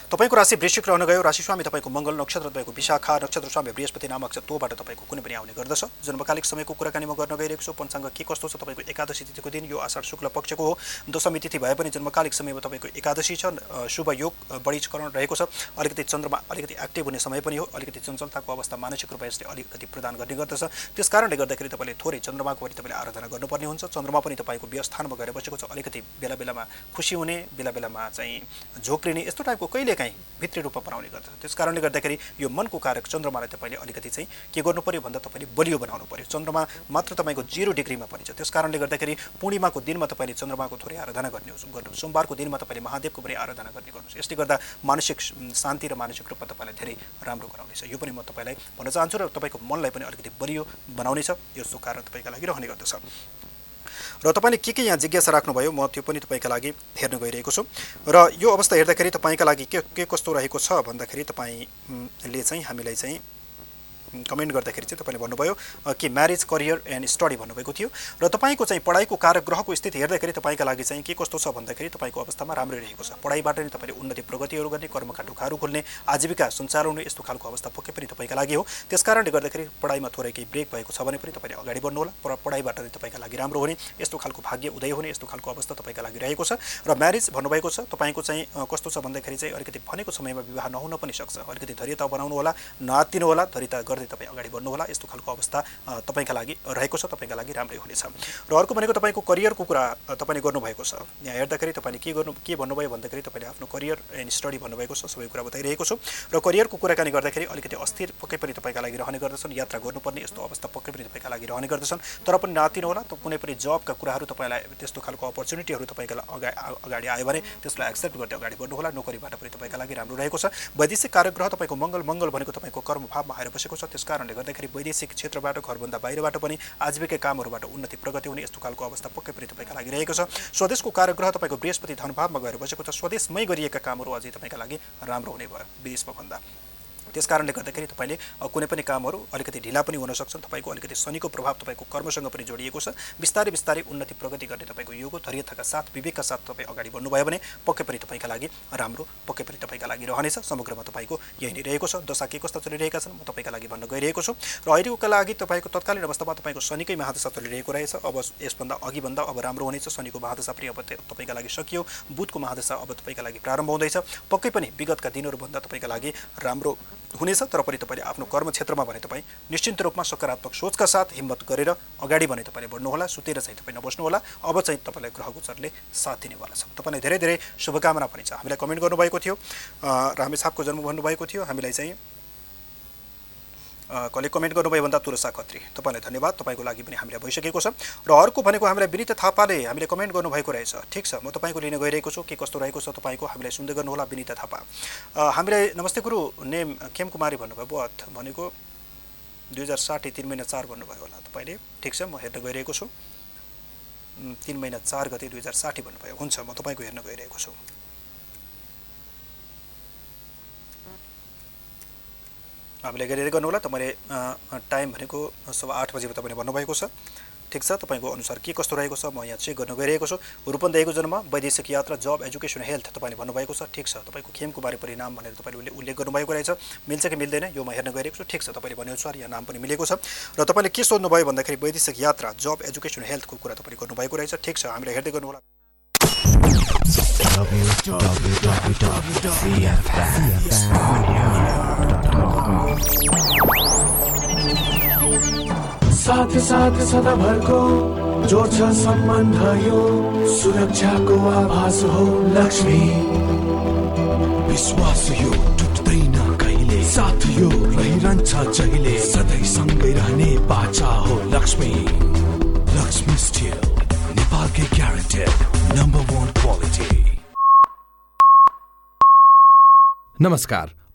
तपाईँको राशि वृश्चिक रहन गयो। राशि स्वामी तपाईँको मङ्गल नक्षत्र तपाईँको विशाखा नक्षत्र स्वामी बृहस्पति नामक छ तोबाट तपाईँको कुनै पनि आउने गर्दछ। जन्मकालिक समयको कुराकानी म गर्न गइरहेको छु। पञ्चाङ्ग के कस्तो छ तपाईँको एकादशी तिथिको दिन? यो आषाढ शुक्ल पक्षको हो। दशमी तिथि भए पनि जन्मकालिक समयमा तपाईँको एकादशी छ। शुभ योग बढीकरण रहेको छ। अलिकति चन्द्रमा अलिकति एक्टिभ हुने समय पनि हो। अलिकति चञ्चलताको अवस्था मानसिक रूपमा यसले अलिकति प्रदान गर्ने गर्दछ। त्यस कारणले गर्दाखेरि तपाईँले थोरै चन्द्रमाको पनि तपाईँले आराधना गर्नुपर्ने हुन्छ। चन्द्रमा पनि तपाईँको व्यवस्थानमा गएर बसेको छ। अलिकति बेला बेलामा खुसी हुने बेला बेलामा चाहिँ झोक्रिने यस्तो टाइपको कहिले काहीँ भित्री रूपमा बनाउने गर्दछ। त्यस कारणले गर्दाखेरि यो मनको कारक चन्द्रमालाई तपाईँले अलिकति चाहिँ के गर्नु पऱ्यो भन्दा तपाईँले बलियो बनाउनु पऱ्यो चन्द्रमा मात्र तपाईँको जिरो डिग्रीमा पनि छ। त्यस कारणले गर्दाखेरि पूर्णिमाको दिनमा तपाईँले चन्द्रमाको थोरै आराधना गर्ने गर्नु सोमबारको दिनमा तपाईँले महादेवको पनि आराधना गर्ने गर्नुहोस् यसले गर्दा मानसिक शान्ति र मानसिक रूपमा तपाईँलाई धेरै राम्रो गराउनेछ यो पनि म तपाईँलाई भन्न चाहन्छु र तपाईँको मनलाई पनि अलिकति बलियो बनाउनेछ यस्तो कारण तपाईँका लागि रहने गर्दछ। र तपाईँले के के यहाँ जिज्ञासा राख्नुभयो म त्यो पनि तपाईँका लागि हेर्न गइरहेको छु। र यो अवस्था हेर्दाखेरि तपाईँका लागि के के कस्तो रहेको छ भन्दाखेरि तपाईँले चाहिँ हामीलाई चाहिँ कमेन्ट गर्दाखेरि चाहिँ तपाईँले भन्नुभयो कि म्यारिज करियर एन्ड स्टडी भन्नुभएको थियो। र तपाईँको चाहिँ पढाइको कारक ग्रहको स्थिति हेर्दाखेरि तपाईँका लागि चाहिँ के कस्तो छ भन्दाखेरि तपाईँको अवस्थामा राम्रै रहेको छ। पढाइबाट नै तपाईँले उन्नति प्रगतिहरू गर्ने कर्मका ढोकाहरू खोल्ने आजीविका सञ्चालन यस्तो खालको अवस्था पक्कै पनि तपाईँका लागि हो। त्यस कारणले गर्दाखेरि पढाइमा थोरै केही ब्रेक भएको छ भने पनि तपाईँले अगाडि बढ्नु होला पढाइबाट नै तपाईँका लागि राम्रो हुने यस्तो खालको भाग्य उदय हुने यस्तो खालको अवस्था तपाईँका लागि रहेको छ। र म्यारिज भन्नुभएको छ तपाईँको चाहिँ कस्तो छ भन्दाखेरि चाहिँ अलिकति भनेको समयमा विवाह नहुन पनि सक्छ। अलिकति धैर्यता बनाउनु होला नआत्तिनु होला धैर्यता गर्दै तपाईँ अगाडि बढ्नुहोला। यस्तो खालको अवस्था तपाईँका लागि रहेको छ तपाईँका लागि राम्रै हुनेछ। र अर्को भनेको तपाईँको करियरको कुरा तपाईँले गर्नुभएको छ। यहाँ हेर्दाखेरि तपाईँले के गर्नु के भन्नुभयो भन्दाखेरि तपाईँले आफ्नो करियर एन्ड स्टडी भन्नुभएको छ सबै कुरा बताइरहेको छु। र करियरको कुराकानी गर्दाखेरि अलिकति अस्थिर पक्कै पनि तपाईँका लागि रहने गर्दछन् यात्रा गर्नुपर्ने यस्तो अवस्था पक्कै पनि तपाईँका लागि रहने गर्दछन्। तर पनि नातिनु होला कुनै पनि जबका कुराहरू तपाईँलाई त्यस्तो खालको अपर्च्युनिटीहरू तपाईँका अगाडि अगाडि आयो भने त्यसलाई एक्सेप्ट गर्दै अगाडि बढ्नुहोला। नोकरीबाट पनि तपाईँका लागि राम्रो रहेको छ। वैदेशिक कार्यग्रह तपाईँको मङ्गल मङ्गल भनेको तपाईँको कर्मभावमा आएर बसेको छ। त्यस कारणले गर्दाखेरि वैदेशिक क्षेत्रबाट घरभन्दा बाहिरबाट पनि आजीविका कामहरूबाट उन्नति प्रगति हुने यस्तो खालको अवस्था पक्कै पनि तपाईँका लागि रहेको छ। स्वदेशको कार्यग्रह तपाईँको बृहस्पति धनभावमा गएर बसेको छ। स्वदेशमै गरिएका कामहरू अझै तपाईँका लागि राम्रो हुने भयो। विदेशमा भन्दा। त्यस कारणले गर्दाखेरि तपाईँले कुनै पनि कामहरू अलिकति ढिला पनि हुन सक्छन्। तपाईँको अलिकति शनिको प्रभाव तपाईँको कर्मसँग पनि जोडिएको छ। बिस्तारै बिस्तारै उन्नति प्रगति गर्ने तपाईँको योग। धैर्यताका साथ विवेकका साथ तपाईँ अगाडि बढ्नुभयो भने पक्कै पनि तपाईँका लागि राम्रो पक्कै पनि तपाईँका लागि रहनेछ। समग्रमा तपाईँको यही नै रहेको छ। दशा के कस्ता चलिरहेका छन् म तपाईँका लागि भन्न गइरहेको छु। र अहिलेको लागि तपाईँको तत्कालीन अवस्थामा तपाईँको शनिकै महादशा चलिरहेको रहेछ। अब यसभन्दा अघिभन्दा अब राम्रो हुनेछ। शनिको महादशा पनि अब तपाईँका लागि सकियो। बुधको महादशा अब तपाईँका लागि प्रारम्भ हुँदैछ। पक्कै पनि विगतका दिनहरूभन्दा तपाईँका लागि राम्रो हुनेछ तर पनि तपाईँले आफ्नो कर्म क्षेत्रमा भने तपाईँ निश्चिन्त रूपमा सकारात्मक सोचका साथ हिम्मत गरेर अगाडि भने तपाईँले बढ्नुहोला सुतेर चाहिँ तपाईँ नबस्नुहोला अब चाहिँ तपाईँलाई ग्रह गोचरले साथ दिनेवाला छ। तपाईँलाई धेरै धेरै शुभकामना पनि छ। हामीलाई कमेन्ट गर्नुभएको थियो अँ, र हामी छापको जन्म भन्नुभएको थियो। हामीलाई चाहिँ कसले कमेन्ट गर्नुभयो भन्दा तुलसा खत्री तपाईँलाई धन्यवाद। तपाईँको लागि पनि हामीलाई भइसकेको छ। र अर्को भनेको हामीलाई विनित थापाले हामीले कमेन्ट गर्नुभएको रहेछ। ठिक छ म तपाईँको लिन गइरहेको छु। के कस्तो रहेको छ तपाईँको? हामीलाई सुन्दै गर्नुहोला विनिता थापा। हामीलाई नमस्ते गुरु नेम खेम कुमारी भन्नुभयो बथ भनेको दुई हजार साठी तिन महिना चार भन्नुभयो होला तपाईँले। ठिक छ म हेर्न गइरहेको छु। तिन महिना चार गते दुई हजार साठी भन्नुभयो। हुन्छ म तपाईँको हेर्न गइरहेको छु। हामीले गरेर गर्नुहोला तपाईँले अ, टाइम भनेको सवा आठ बजीमा तपाईँले भन्नुभएको छ ठिक छ तपाईँको अनुसार के कस्तो रहेको छ म यहाँ चेक गर्न गइरहेको छु रूपन्देहीको जन्म वैदेशिक यात्रा जब एजुकेसन हेल्थ तपाईँले भन्नुभएको छ ठिक छ तपाईँको खेमकुमारी परिणाम भनेर तपाईँले उल्ले- उल्लेख गर्नुभएको रहेछ मिल्छ कि मिल्दैन यो म हेर्न गइरहेको छु ठिक छ तपाईँले भनेअनुसार यहाँ नाम पनि मिलेको छ र तपाईँले के सोध्नुभयो भन्दाखेरि वैदेशिक यात्रा जब एजुकेसन हेल्थको कुरा तपाईँले गर्नुभएको रहेछ ठिक छ हामीलाई हेर्दै गर्नुहोला साथ साथ सदाभरको जोड्छ सम्बन्ध यो सुरक्षाको आभास हो लक्ष्मी। विश्वास यो टुट्दैन कहिले? साथ यो रहिरहन्छ जहिले? सधैँ सँगै रहने बाचा हो लक्ष्मी। लक्ष्मी स्टिल नेपालकै ग्यारेन्टेड नम्बर वान क्वालिटी नमस्कार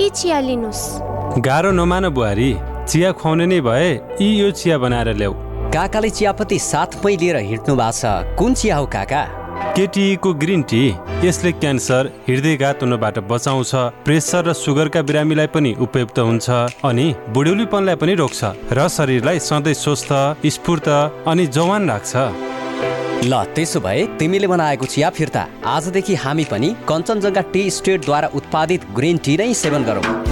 यी चिया लिनुहोस् गाह्रो नमान बुहारी चिया खुवाउने नै भए यी यो चिया बनाएर ल्याऊ। काकाले चियापत्ती साथमै लिएर हिँड्नु भएको छ। कुन चिया हो काका? केटिईको ग्रिन टी यसले क्यान्सर हृदयघात हुनबाट बचाउँछ प्रेसर र सुगरका बिरामीलाई पनि उपयुक्त हुन्छ अनि बुढ्यौलीपनलाई पनि रोक्छ र शरीरलाई सधैँ स्वस्थ स्फूर्त अनि जवान राख्छ। ल त्यसो भए तिमीले बनाएको चिया फिर्ता। आजदेखि हामी पनि कञ्चनजङ्घा टी स्टेटद्वारा उत्पादित ग्रिन टी नै सेवन गरौँ।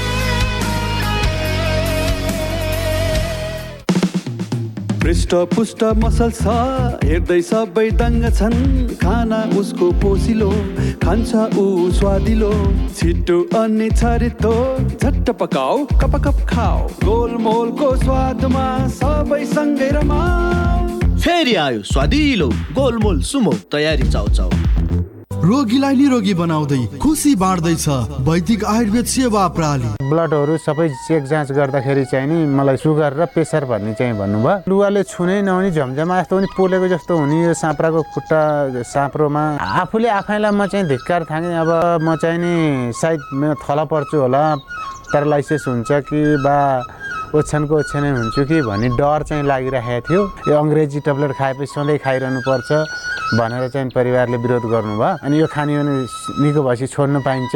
पृष्ठ पुष्ट मसल छ। हेर्दै सबै दङ्ग छन्। खाना उसको पोसिलो। खान्छ ऊ स्वादिलो। छिटो अनि छरितो। झट्ट पकाऊ कप कप खाऊ। गोलमोलको स्वादमा सबै सँगै रमाऊ। फेरि आयो स्वादिलो गोलमोल सुमो तयारी चाउ चाउ रोगीलाई निरोगी बनाउँदै खुसी बाँड्दैछ। वैदिक आयुर्वेद सेवा प्रणाली ब्लडहरू सबै चेक जाँच गर्दाखेरि चाहिँ नि मलाई सुगर र प्रेसर भन्ने चाहिँ भन्नुभयो। लुगाले छुनै नहुने झमझमा जस्तो पनि पोलेको जस्तो हुने यो साँप्राको खुट्टा साँप्रोमा। आफूले आफैलाई म चाहिँ धिक्कार थाँगेँ अब म चाहिँ नि सायद मेरो थला पर्छु होला प्यारालाइसिस हुन्छ कि बा ओछ्यानको ओछ्यानै हुन्छु कि भन्ने डर चाहिँ लागिरहेको थियो। यो अङ्ग्रेजी ट्याब्लेट खाएपछि सधैँ खाइरहनु पर्छ। भनेर चाहिँ परिवारले विरोध गर्नुभयो। अनि यो खाने निको भएपछि छोड्नु पाइन्छ।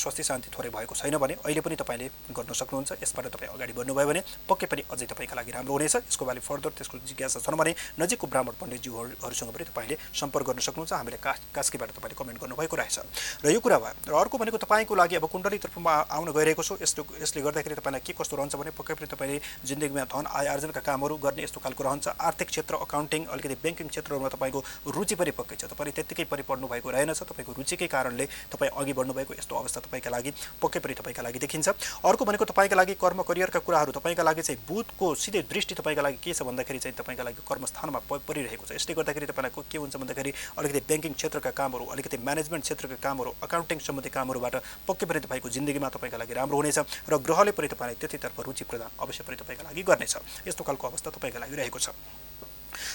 स्वास्थ्य शान्ति थोरै भएको छैन भने अहिले पनि तपाईँले गर्न सक्नुहुन्छ। यसबाट तपाईँ अगाडि बढ्नुभयो भने पक्कै पनि अझै तपाईँका लागि राम्रो हुनेछ। यसको बारे फर्दर त्यसको जिज्ञासा छन् भने नजिकको ब्राह्मण पण्डितज्यूहरूसँग पनि तपाईँले सम्पर्क गर्न सक्नुहुन्छ। हामीले का कास्कीबाट तपाईँले कमेन्ट गर्नुभएको रहेछ। र यो कुरा भयो। र अर्को भनेको तपाईँको लागि अब कुण्डली तर्फमा आउन गइरहेको छु। यस्तो यसले गर्दाखेरि तपाईँलाई के कस्तो रहन्छ भने पक्कै पनि तपाईँले जिन्दगीमा धन आय आर्जनका कामहरू गर्ने यस्तो खालको रहन्छ। आर्थिक क्षेत्र अकाउन्टिङ अलिकति ब्याङ्किङ क्षेत्रहरूमा तपाईँको रुचि पनि पक्कै छ। तपाईँले त्यत्तिकै परिपढ्नु भएको रहेनछ। तपाईँको रुचिकै कारणले तपाईँ अघि बढ्नुभएको यस्तो अवस्था तपाईँका लागि पक्कै पनि तपाईँका लागि देखिन्छ। अर्को भनेको तपाईँका लागि कर्म करियरका कुराहरू तपाईँका लागि चाहिँ बुधको सिधै दृष्टि तपाईँका लागि के छ भन्दाखेरि चाहिँ तपाईँका लागि कर्मस्थानमा परिरहेको छ। यसले गर्दाखेरि तपाईँलाई के हुन्छ भन्दाखेरि अलिकति ब्याङ्किङ क्षेत्रका कामहरू अलिकति म्यानेजमेन्ट क्षेत्रका कामहरू अकाउन्टिङ सम्बन्धी कामहरूबाट पक्कै पनि तपाईँको जिन्दगीमा तपाईँका लागि राम्रो हुनेछ र ग्रहले पनि तपाईँलाई त्यतितर्फ रुचि प्रदान अवश्य पनि तपाईँका लागि गर्नेछ। यस्तो खालको अवस्था तपाईँका लागि रहेको छ।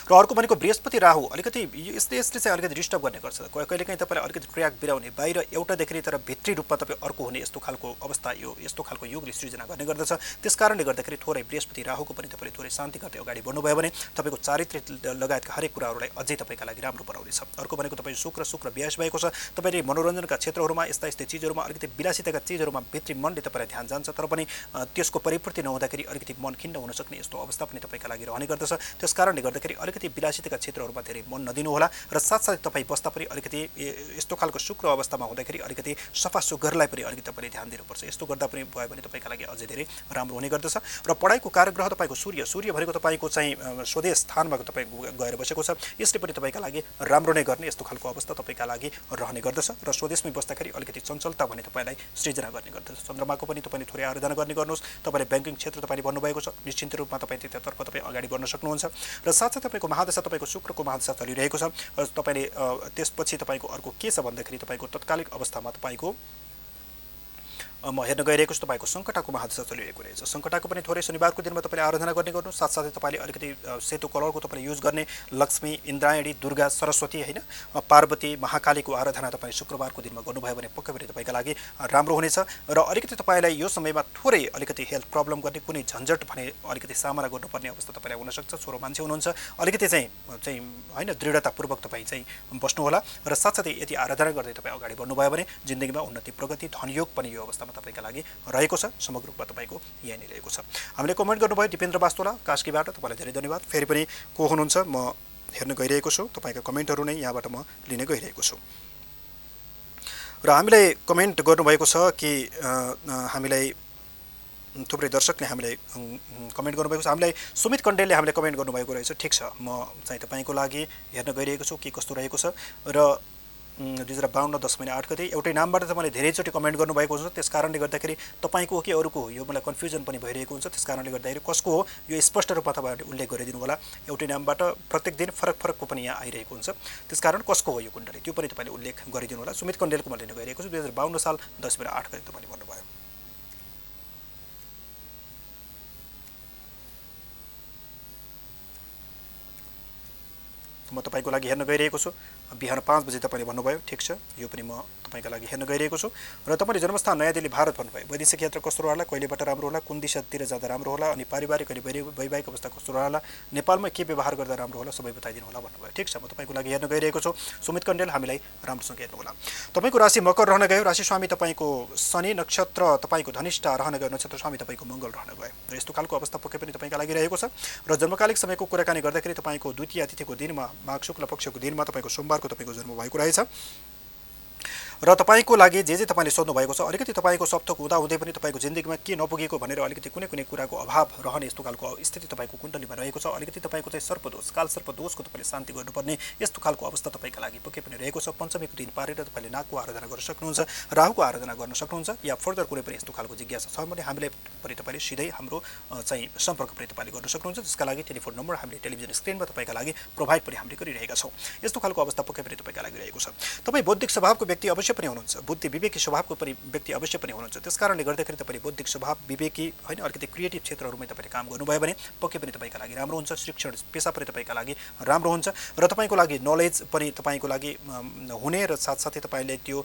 र अर्को भनेको बृहस्पति राहु अलिकति यसले यसले चाहिँ अलिकति डिस्टर्ब गर्ने गर्छ। कहिले कहिलेकाहीँ तपाईँलाई अलिकति ट्र्याक बिराउने बाहिर एउटा देखिने तर भित्री रूपमा तपाईँ अर्को हुने यस्तो खालको अवस्था यो यस्तो खालको योगले सृजना गर्ने गर्दछ। त्यस कारणले गर्दाखेरि थोरै बृहस्पति राहुको पनि तपाईँले थोरै शान्ति गर्दै अगाडि बढ्नुभयो भने तपाईँको चारित्रिक लगायतका हरेक कुराहरूलाई अझै तपाईँका लागि राम्रो बनाउनेछ। अर्को भनेको तपाईँ शुक्र शुक्र व्यास भएको छ। तपाईँले मनोरञ्जनका क्षेत्रहरूमा यस्ता यस्तै चिजहरूमा अलिकति विलासिताका चिजहरूमा भित्री मनले तपाईँलाई ध्यान जान्छ तर पनि त्यसको परिपूर्ति नहुँदाखेरि अलिकति मन खिन्न हुन सक्ने यस्तो अवस्था पनि तपाईँका लागि रहने गर्दछ। त्यस कारणले गर्दाखेरि अलिकति विलासिताका क्षेत्रहरूमा धेरै मन नदिनुहोला र साथसाथै तपाईँ बस्दा पनि अलिकति यस्तो खालको शुक्र अवस्थामा हुँदाखेरि अलिकति सफा सुग्घरलाई पनि अलिकति तपाईँले ध्यान दिनुपर्छ। यस्तो गर्दा पनि भयो भने तपाईँका लागि अझै धेरै राम्रो हुने गर्दछ। र पढाइको कार्यग्रह तपाईँको सूर्य सूर्य भनेको तपाईँको चाहिँ स्वदेश स्थानमा तपाईँ गएर बसेको छ। यसले पनि तपाईँका लागि राम्रो नै गर्ने यस्तो खालको अवस्था तपाईँका लागि रहने गर्दछ। र स्वदेशमै बस्दाखेरि अलिकति चञ्चलता भने तपाईँलाई सृजना गर्ने गर्दछ। चन्द्रमाको पनि तपाईँले थोरै आराधना गर्ने गर्नुहोस्। तपाईँले ब्याङ्किङ क्षेत्र तपाईँले भन्नुभएको छ। निश्चिन्त रूपमा तपाईँ त्यतातर्फ तपाईँ अगाडि बढ्न सक्नुहुन्छ। र साथसाथै तपाईँको महादशा तपाईँको शुक्रको महादशा चलिरहेको छ। तपाईँले त्यसपछि तपाईँको अर्को के छ भन्दाखेरि तपाईँको तत्कालिक अवस्थामा तपाईँको म हेर्न गइरहेको छु तपाईँको सङ्कटाको महादशा चलिरहेको रहेछ। सङ्कटाको पनि थोरै शनिबारको दिनमा तपाईँले आराधना गर्ने गर्नु साथसाथै तपाईँले अलिकति सेतो कलरको तपाईँले युज गर्ने लक्ष्मी इन्द्रायणी दुर्गा सरस्वती होइन पार्वती महाकालीको आराधना तपाईँ शुक्रबारको दिनमा गर्नुभयो भने पक्कै पनि तपाईँका लागि राम्रो हुनेछ। र अलिकति तपाईँलाई यो समयमा थोरै अलिकति हेल्थ प्रब्लम गर्ने कुनै झन्झट भने अलिकति सामना गर्नुपर्ने अवस्था तपाईँलाई हुनसक्छ छोरो मान्छे हुनुहुन्छ। अलिकति चाहिँ चाहिँ होइन दृढतापूर्वक तपाईँ चाहिँ बस्नुहोला। र साथसाथै यदि आराधना गर्दै तपाईँ अगाडि बढ्नुभयो भने जिन्दगीमा उन्नति प्रगति धनयोग पनि यो अवस्थामा तपाईँका लागि रहेको छ समग्र रूपमा तपाईँको यही नै रहेको छ। हामीले कमेन्ट गर्नुभयो दिपेन्द्र वास्तोला कास्कीबाट तपाईँलाई धेरै धन्यवाद। फेरि पनि को हुनुहुन्छ म हेर्न गइरहेको छु। तपाईँका कमेन्टहरू नै यहाँबाट म लिन गइरहेको छु। र हामीलाई कमेन्ट गर्नुभएको छ कि हामीलाई थुप्रै दर्शकले हामीलाई कमेन्ट गर्नुभएको छ। हामीलाई सुमित कण्डेलले हामीलाई कमेन्ट गर्नुभएको रहेछ। ठिक छ म चाहिँ तपाईँको लागि हेर्न गइरहेको छु के कस्तो रहेको छ। र दुई हजार बाहन्न दस महिना आठ गते एउटै नामबाट तपाईँले धेरैचोटि कमेन्ट गर्नुभएको छ। त्यस कारणले गर्दाखेरि तपाईँको हो कि अरूको हो यो मलाई कन्फ्युजन पनि भइरहेको हुन्छ। त्यस कारणले गर्दाखेरि कसको हो यो स्पष्ट रूपमा तपाईँहरूले उल्लेख गरिदिनु होला। एउटै नामबाट प्रत्येक दिन फरक फरकको पनि यहाँ आइरहेको हुन्छ। त्यसकारण कसको हो यो कुण्डली त्यो पनि तपाईँले उल्लेख गरिदिनु होला। सुमित कण्डेलको म लिन गइरहेको छु। दुई हजार बाहन्न साल दस महिना आठ गते तपाईँले भन्नुभयो। म तपाईँको लागि हेर्न गइरहेको छु। बिहान पाँच बजी तपाईँले भन्नुभयो ठिक छ यो पनि म तपाईँका लागि हेर्न गइरहेको छु। र तपाईँले जन्मस्थान नयाँ दिल्ली भारत भन्नुभयो। वैदेशिक यात्रा कस्तो रहला कहिलेबाट राम्रो होला कुन दिशातिर जाँदा राम्रो होला अनि पारिवारिक अनि वैवाहिक अवस्था कस्तो रहला नेपालमा के व्यवहार गर्दा राम्रो होला सबै बताइदिनु होला भन्नुभयो। ठिक छ म तपाईँको लागि हेर्न गइरहेको छु। सुमित कण्डेल हामीलाई राम्रोसँग हेर्नु होला। तपाईँको राशि मकर रहन गयो। राशि स्वामी तपाईँको शनि नक्षत्र तपाईँको धनिष्ठा रहन गयो। नक्षत्र स्वामी तपाईँको मङ्गल रहन गयो। र यस्तो खालको अवस्था पक्कै पनि तपाईँका लागि रहेको छ। र जन्मकालिक समयको कुराकानी गर्दाखेरि तपाईँको द्वितीय तिथिको दिनमा माघ शुक्ल पक्षको दिनमा तपाईँको सोमबारको तपाईँको जन्म भएको रहेछ। र तपाईँको लागि जे जे तपाईँले सोध्नु भएको छ अलिकति तपाईँको सपथोक हुँदाहुँदै पनि तपाईँको जिन्दगीमा के नपुगेको भनेर अलिकति कुनै कुनै कुराको अभाव रहने यस्तो खालको स्थिति तपाईँको कुण्डलीमा रहेको छ। अलिकति तपाईँको चाहिँ सर्पदोष काल सर्पदोषको तपाईँले शान्ति गर्नुपर्ने यस्तो खालको अवस्था तपाईँका लागि पक्कै पनि रहेको छ। पञ्चमीको दिन पारेर तपाईँले नागको आराधना गर्न सक्नुहुन्छ राहुको आराधना गर्न सक्नुहुन्छ या फर्दर कुनै पनि यस्तो खालको जिज्ञासा छ भने हामीले पनि तपाईँले सिधै हाम्रो चाहिँ सम्पर्क पनि तपाईँले गर्न सक्नुहुन्छ। त्यसका लागि टेलिफोन नम्बर हामीले टेलिभिजन स्क्रिनमा तपाईँका लागि प्रोभाइड पनि हामीले गरिरहेका छौँ। यस्तो खालको अवस्था पक्कै पनि तपाईँका लागि रहेको छ। तपाईँ बौद्धिक स्वभावको व्यक्ति अवश्य पनि हुनुहुन्छ। बुद्धि विवेकी स्वभावको पनि व्यक्ति अवश्य पनि हुनुहुन्छ। त्यस कारणले गर्दाखेरि तपाईँले बौद्धिक स्वभाव विवेकी होइन अलिकति क्रिएटिभ क्षेत्रहरूमै तपाईँले काम गर्नुभयो भने पक्कै पनि तपाईँका लागि राम्रो हुन्छ। शिक्षण पेसा पनि तपाईँका लागि राम्रो हुन्छ। र तपाईँको लागि नलेज पनि तपाईँको लागि हुने र साथसाथै तपाईँले त्यो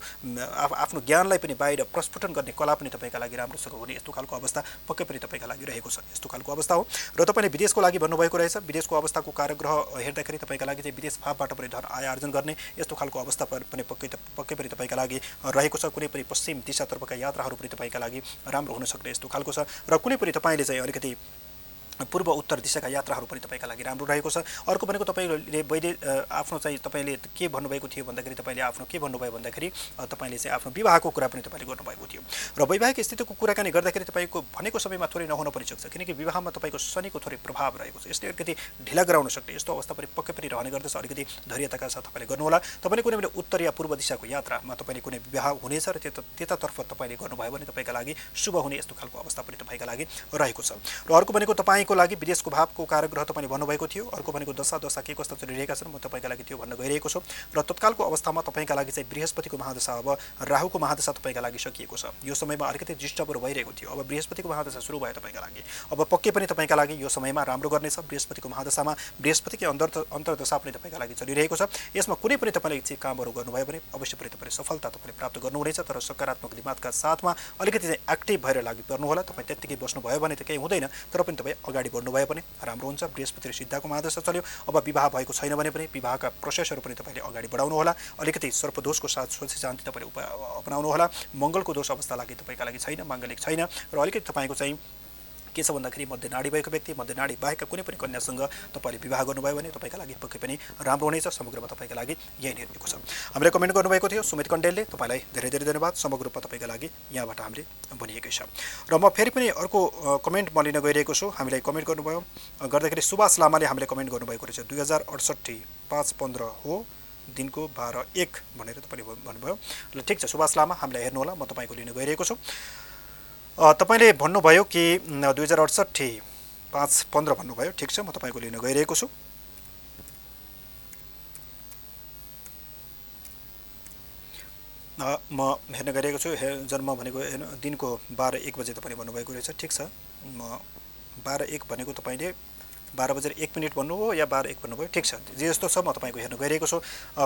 आफ्नो ज्ञानलाई पनि बाहिर प्रस्फुटन गर्ने कला पनि तपाईँका लागि राम्रोसँग हुने यस्तो खालको अवस्था पक्कै पनि तपाईँका लागि रहेको छ। यस्तो खालको अवस्था हो। र तपाईँले विदेशको लागि भन्नुभएको रहेछ। विदेशको अवस्थाको कारग्रह हेर्दाखेरि तपाईँका लागि चाहिँ विदेश भावबाट पनि धन आय आर्जन गर्ने यस्तो खालको अवस्था पनि पक्कै पक्कै पनि तपाईँका लागि रहेको छ। कुनै पनि पश्चिम दिशातर्फका यात्राहरू पनि तपाईँका लागि राम्रो हुन सक्ने यस्तो खालको छ। र कुनै पनि तपाईँले चाहिँ अलिकति पूर्व उत्तर दिशाका यात्राहरू पनि तपाईँका लागि राम्रो रहेको छ। अर्को भनेको तपाईँले वैदे आफ्नो चाहिँ तपाईँले के भन्नुभएको थियो भन्दाखेरि तपाईँले आफ्नो के भन्नुभयो भन्दाखेरि तपाईँले चाहिँ आफ्नो विवाहको कुरा पनि तपाईँले गर्नुभएको थियो। र वैवाहिक स्थितिको कुराकानी गर्दाखेरि तपाईँको भनेको समयमा थोरै नहुन पनि सक्छ किनकि विवाहमा तपाईँको शनिको थोरै प्रभाव रहेको छ। यसले अलिकति ढिला गराउन सक्ने यस्तो अवस्था पनि पक्कै पनि रहने गर्दछ। अलिकति धैर्यताका साथ तपाईँले गर्नुहोला। तपाईँले कुनै पनि उत्तर या पूर्व दिशाको यात्रामा तपाईँले कुनै विवाह हुनेछ र त्यता त्यतातर्फ तपाईँले गर्नुभयो भने तपाईँका लागि शुभ हुने यस्तो खालको अवस्था पनि तपाईँका लागि रहेको छ। र अर्को भनेको तपाईँको लागि विदेशको भावको कारग्रह तपाईँले भन्नुभएको थियो। अर्को भनेको दशा दशा के कस्ता चलिरहेका छन् म तपाईँका लागि त्यो भन्न गइरहेको छु। र तत्कालको अवस्थामा तपाईँका लागि चाहिँ बृहस्पतिको महादशा अब राहुको महादशा तपाईँका लागि सकिएको छ। यो समयमा अलिकति डिस्टर्बहरू भइरहेको थियो। अब बृहस्पतिको महादशा सुरु भयो तपाईँका लागि। अब पक्कै पनि तपाईँका लागि यो समयमा राम्रो गर्नेछ। बृहस्पतिको महादशामा बृहस्पतिकै अन्तर अन्तर्दशा पनि तपाईँका लागि चलिरहेको छ। यसमा कुनै पनि तपाईँले चाहिँ कामहरू गर्नुभयो भने अवश्य पनि तपाईँले सफलता तपाईँले प्राप्त गर्नुहुनेछ। तर सकारात्मक दिमागका साथमा अलिकति चाहिँ एक्टिभ भएर लागि गर्नुहोला। तपाईँ त्यत्तिकै बस्नुभयो भने त केही हुँदैन। तर पनि तपाईँ अगाडि बढ्नुभयो भने राम्रो हुन्छ। बृहस्पति र सिद्धाको महादशा चल्यो। अब विवाह भएको छैन भने पनि विवाहका प्रोसेसहरू पनि तपाईँले अगाडि बढाउनु होला अलिकति सर्पदोषको साथ सोचे शान्ति तपाईँले उप अपनाउनु होला मङ्गलको दोष अवस्था लागि तपाईँका लागि छैन माङ्गलिक छैन। र अलिकति तपाईँको चाहिँ के छ भन्दाखेरि मध्य नाडी भएको व्यक्ति मध्य नाडी बाहेकका कुनै पनि कन्यासँग तपाईँले विवाह गर्नुभयो भने तपाईँका लागि पक्कै पनि राम्रो हुनेछ। समग्रमा तपाईँका लागि यही नै रहेको छ। हामीले कमेन्ट गर्नुभएको थियो सुमित कण्डेलले तपाईँलाई धेरै धेरै धन्यवाद। समग्र रूपमा तपाईँका लागि यहाँबाट हामीले भनिएकै छ। र म फेरि पनि अर्को कमेन्ट म लिन गइरहेको छु। हामीलाई कमेन्ट गर्नुभयो। गर्दाखेरि सुभाष लामाले हामीले कमेन्ट गर्नुभएको रहेछ दुई हजार अडसट्ठी पाँच पन्ध्र हो दिनको बाह्र एक भनेर तपाईँले भन्- भन्नुभयो। ल ठिक छ सुभाष लामा हामीलाई हेर्नुहोला म तपाईँको लिन गइरहेको छु। तपाईँले भन्नुभयो कि दुई हजार अडसट्ठी पाँच पन्ध्र भन्नुभयो। ठिक छ म तपाईँको लिन गइरहेको छु। म हेर्न गइरहेको छु। हे जन्म भनेको दिनको बाह्र एक बजे तपाईँले भन्नुभएको रहेछ। ठिक छ। म बाह्र एक भनेको तपाईँले बाह्र बजेर एक मिनट भन्नुभयो या बाह्र एक भन्नुभयो? ठिक छ। जे जस्तो छ म तपाईँको हेर्न गइरहेको छु।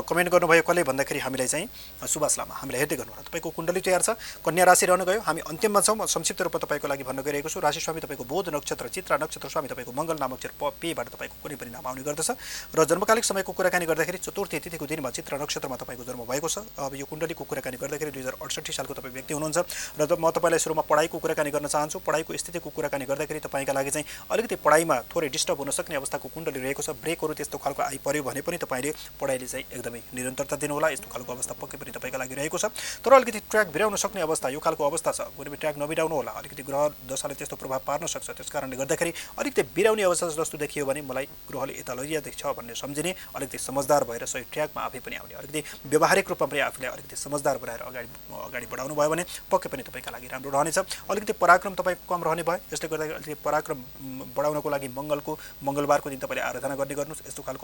कमेन्ट गर्नुभयो कसले? भन्दाखेरि हामीलाई चाहिँ सुभाष लामा। हामीलाई हेर्दै गर्नु होला। तपाईँको कुण्डली तयार छ। कन्या राशि रहनु गयो। हामी अन्तिममा छौँ। संक्षिप्त रूपमा तपाईँको लागि भन्न गइरहेको छु। राशि स्वामी तपाईँको बोध नक्षत्र चित्रा नक्षत्र स्वामी तपाईँको मङ्गल नाम अक्षर प पेबाट तपाईँको कुनै पनि नाम आउने गर्दछ। र जन्मकालिक समयको कुराकानी गर्दाखेरि चतुर्थी तिथिको दिनमा चित्र नक्षत्रमा तपाईँको जन्म भएको छ। अब यो कुण्डलीको कुराकानी गर्दाखेरि दुई हजार अडसट्ठी सालको तपाईँ व्यक्ति हुनुहुन्छ। र म तपाईँलाई सुरुमा पढाइको कुराकानी गर्न चाहन्छु। पढाइको स्थितिको कुराकानी गर्दाखेरि तपाईँका लागि चाहिँ अलिकति पढाइमा थोरै डिस्टर्ब हुन सक्ने अवस्थाको कुण्डली रहेको छ। ब्रेकहरू त्यस्तो खालको आइपऱ्यो भने पनि तपाईँले पढाइले चाहिँ एकदमै निरन्तरता दिनुहोला। यस्तो खालको अवस्था पक्कै पनि तपाईँका लागि रहेको छ। तर अलिकति ट्र्याक बिराउन सक्ने अवस्था यो खालको अवस्था छ। कुनै पनि ट्र्याक नबिराउनु होला अलिकति ग्रह दशाले त्यस्तो प्रभाव पार्न सक्छ। त्यस कारणले गर्दाखेरि अलिकति बिराउने अवस्था जस्तो देखियो भने मलाई ग्रहले यता लैजाँदैछ भन्ने सम्झिने अलिकति समझदार भएर सही ट्र्याकमा आफै पनि आउने। अलिकति व्यावहारिक रूपमा पनि आफूलाई अलिकति समझदार बनाएर अगाडि अगाडि बढाउनु भयो भने पक्कै पनि तपाईँका लागि राम्रो रहनेछ। अलिकति पराक्रम तपाईँको कम रहने भयो। यसले गर्दा अलिकति पराक्रम बढाउनको लागि मङ्गलको मङ्गलबारको दिन तपाईँले आराधना गर्ने गर्नुहोस् यस्तो खालको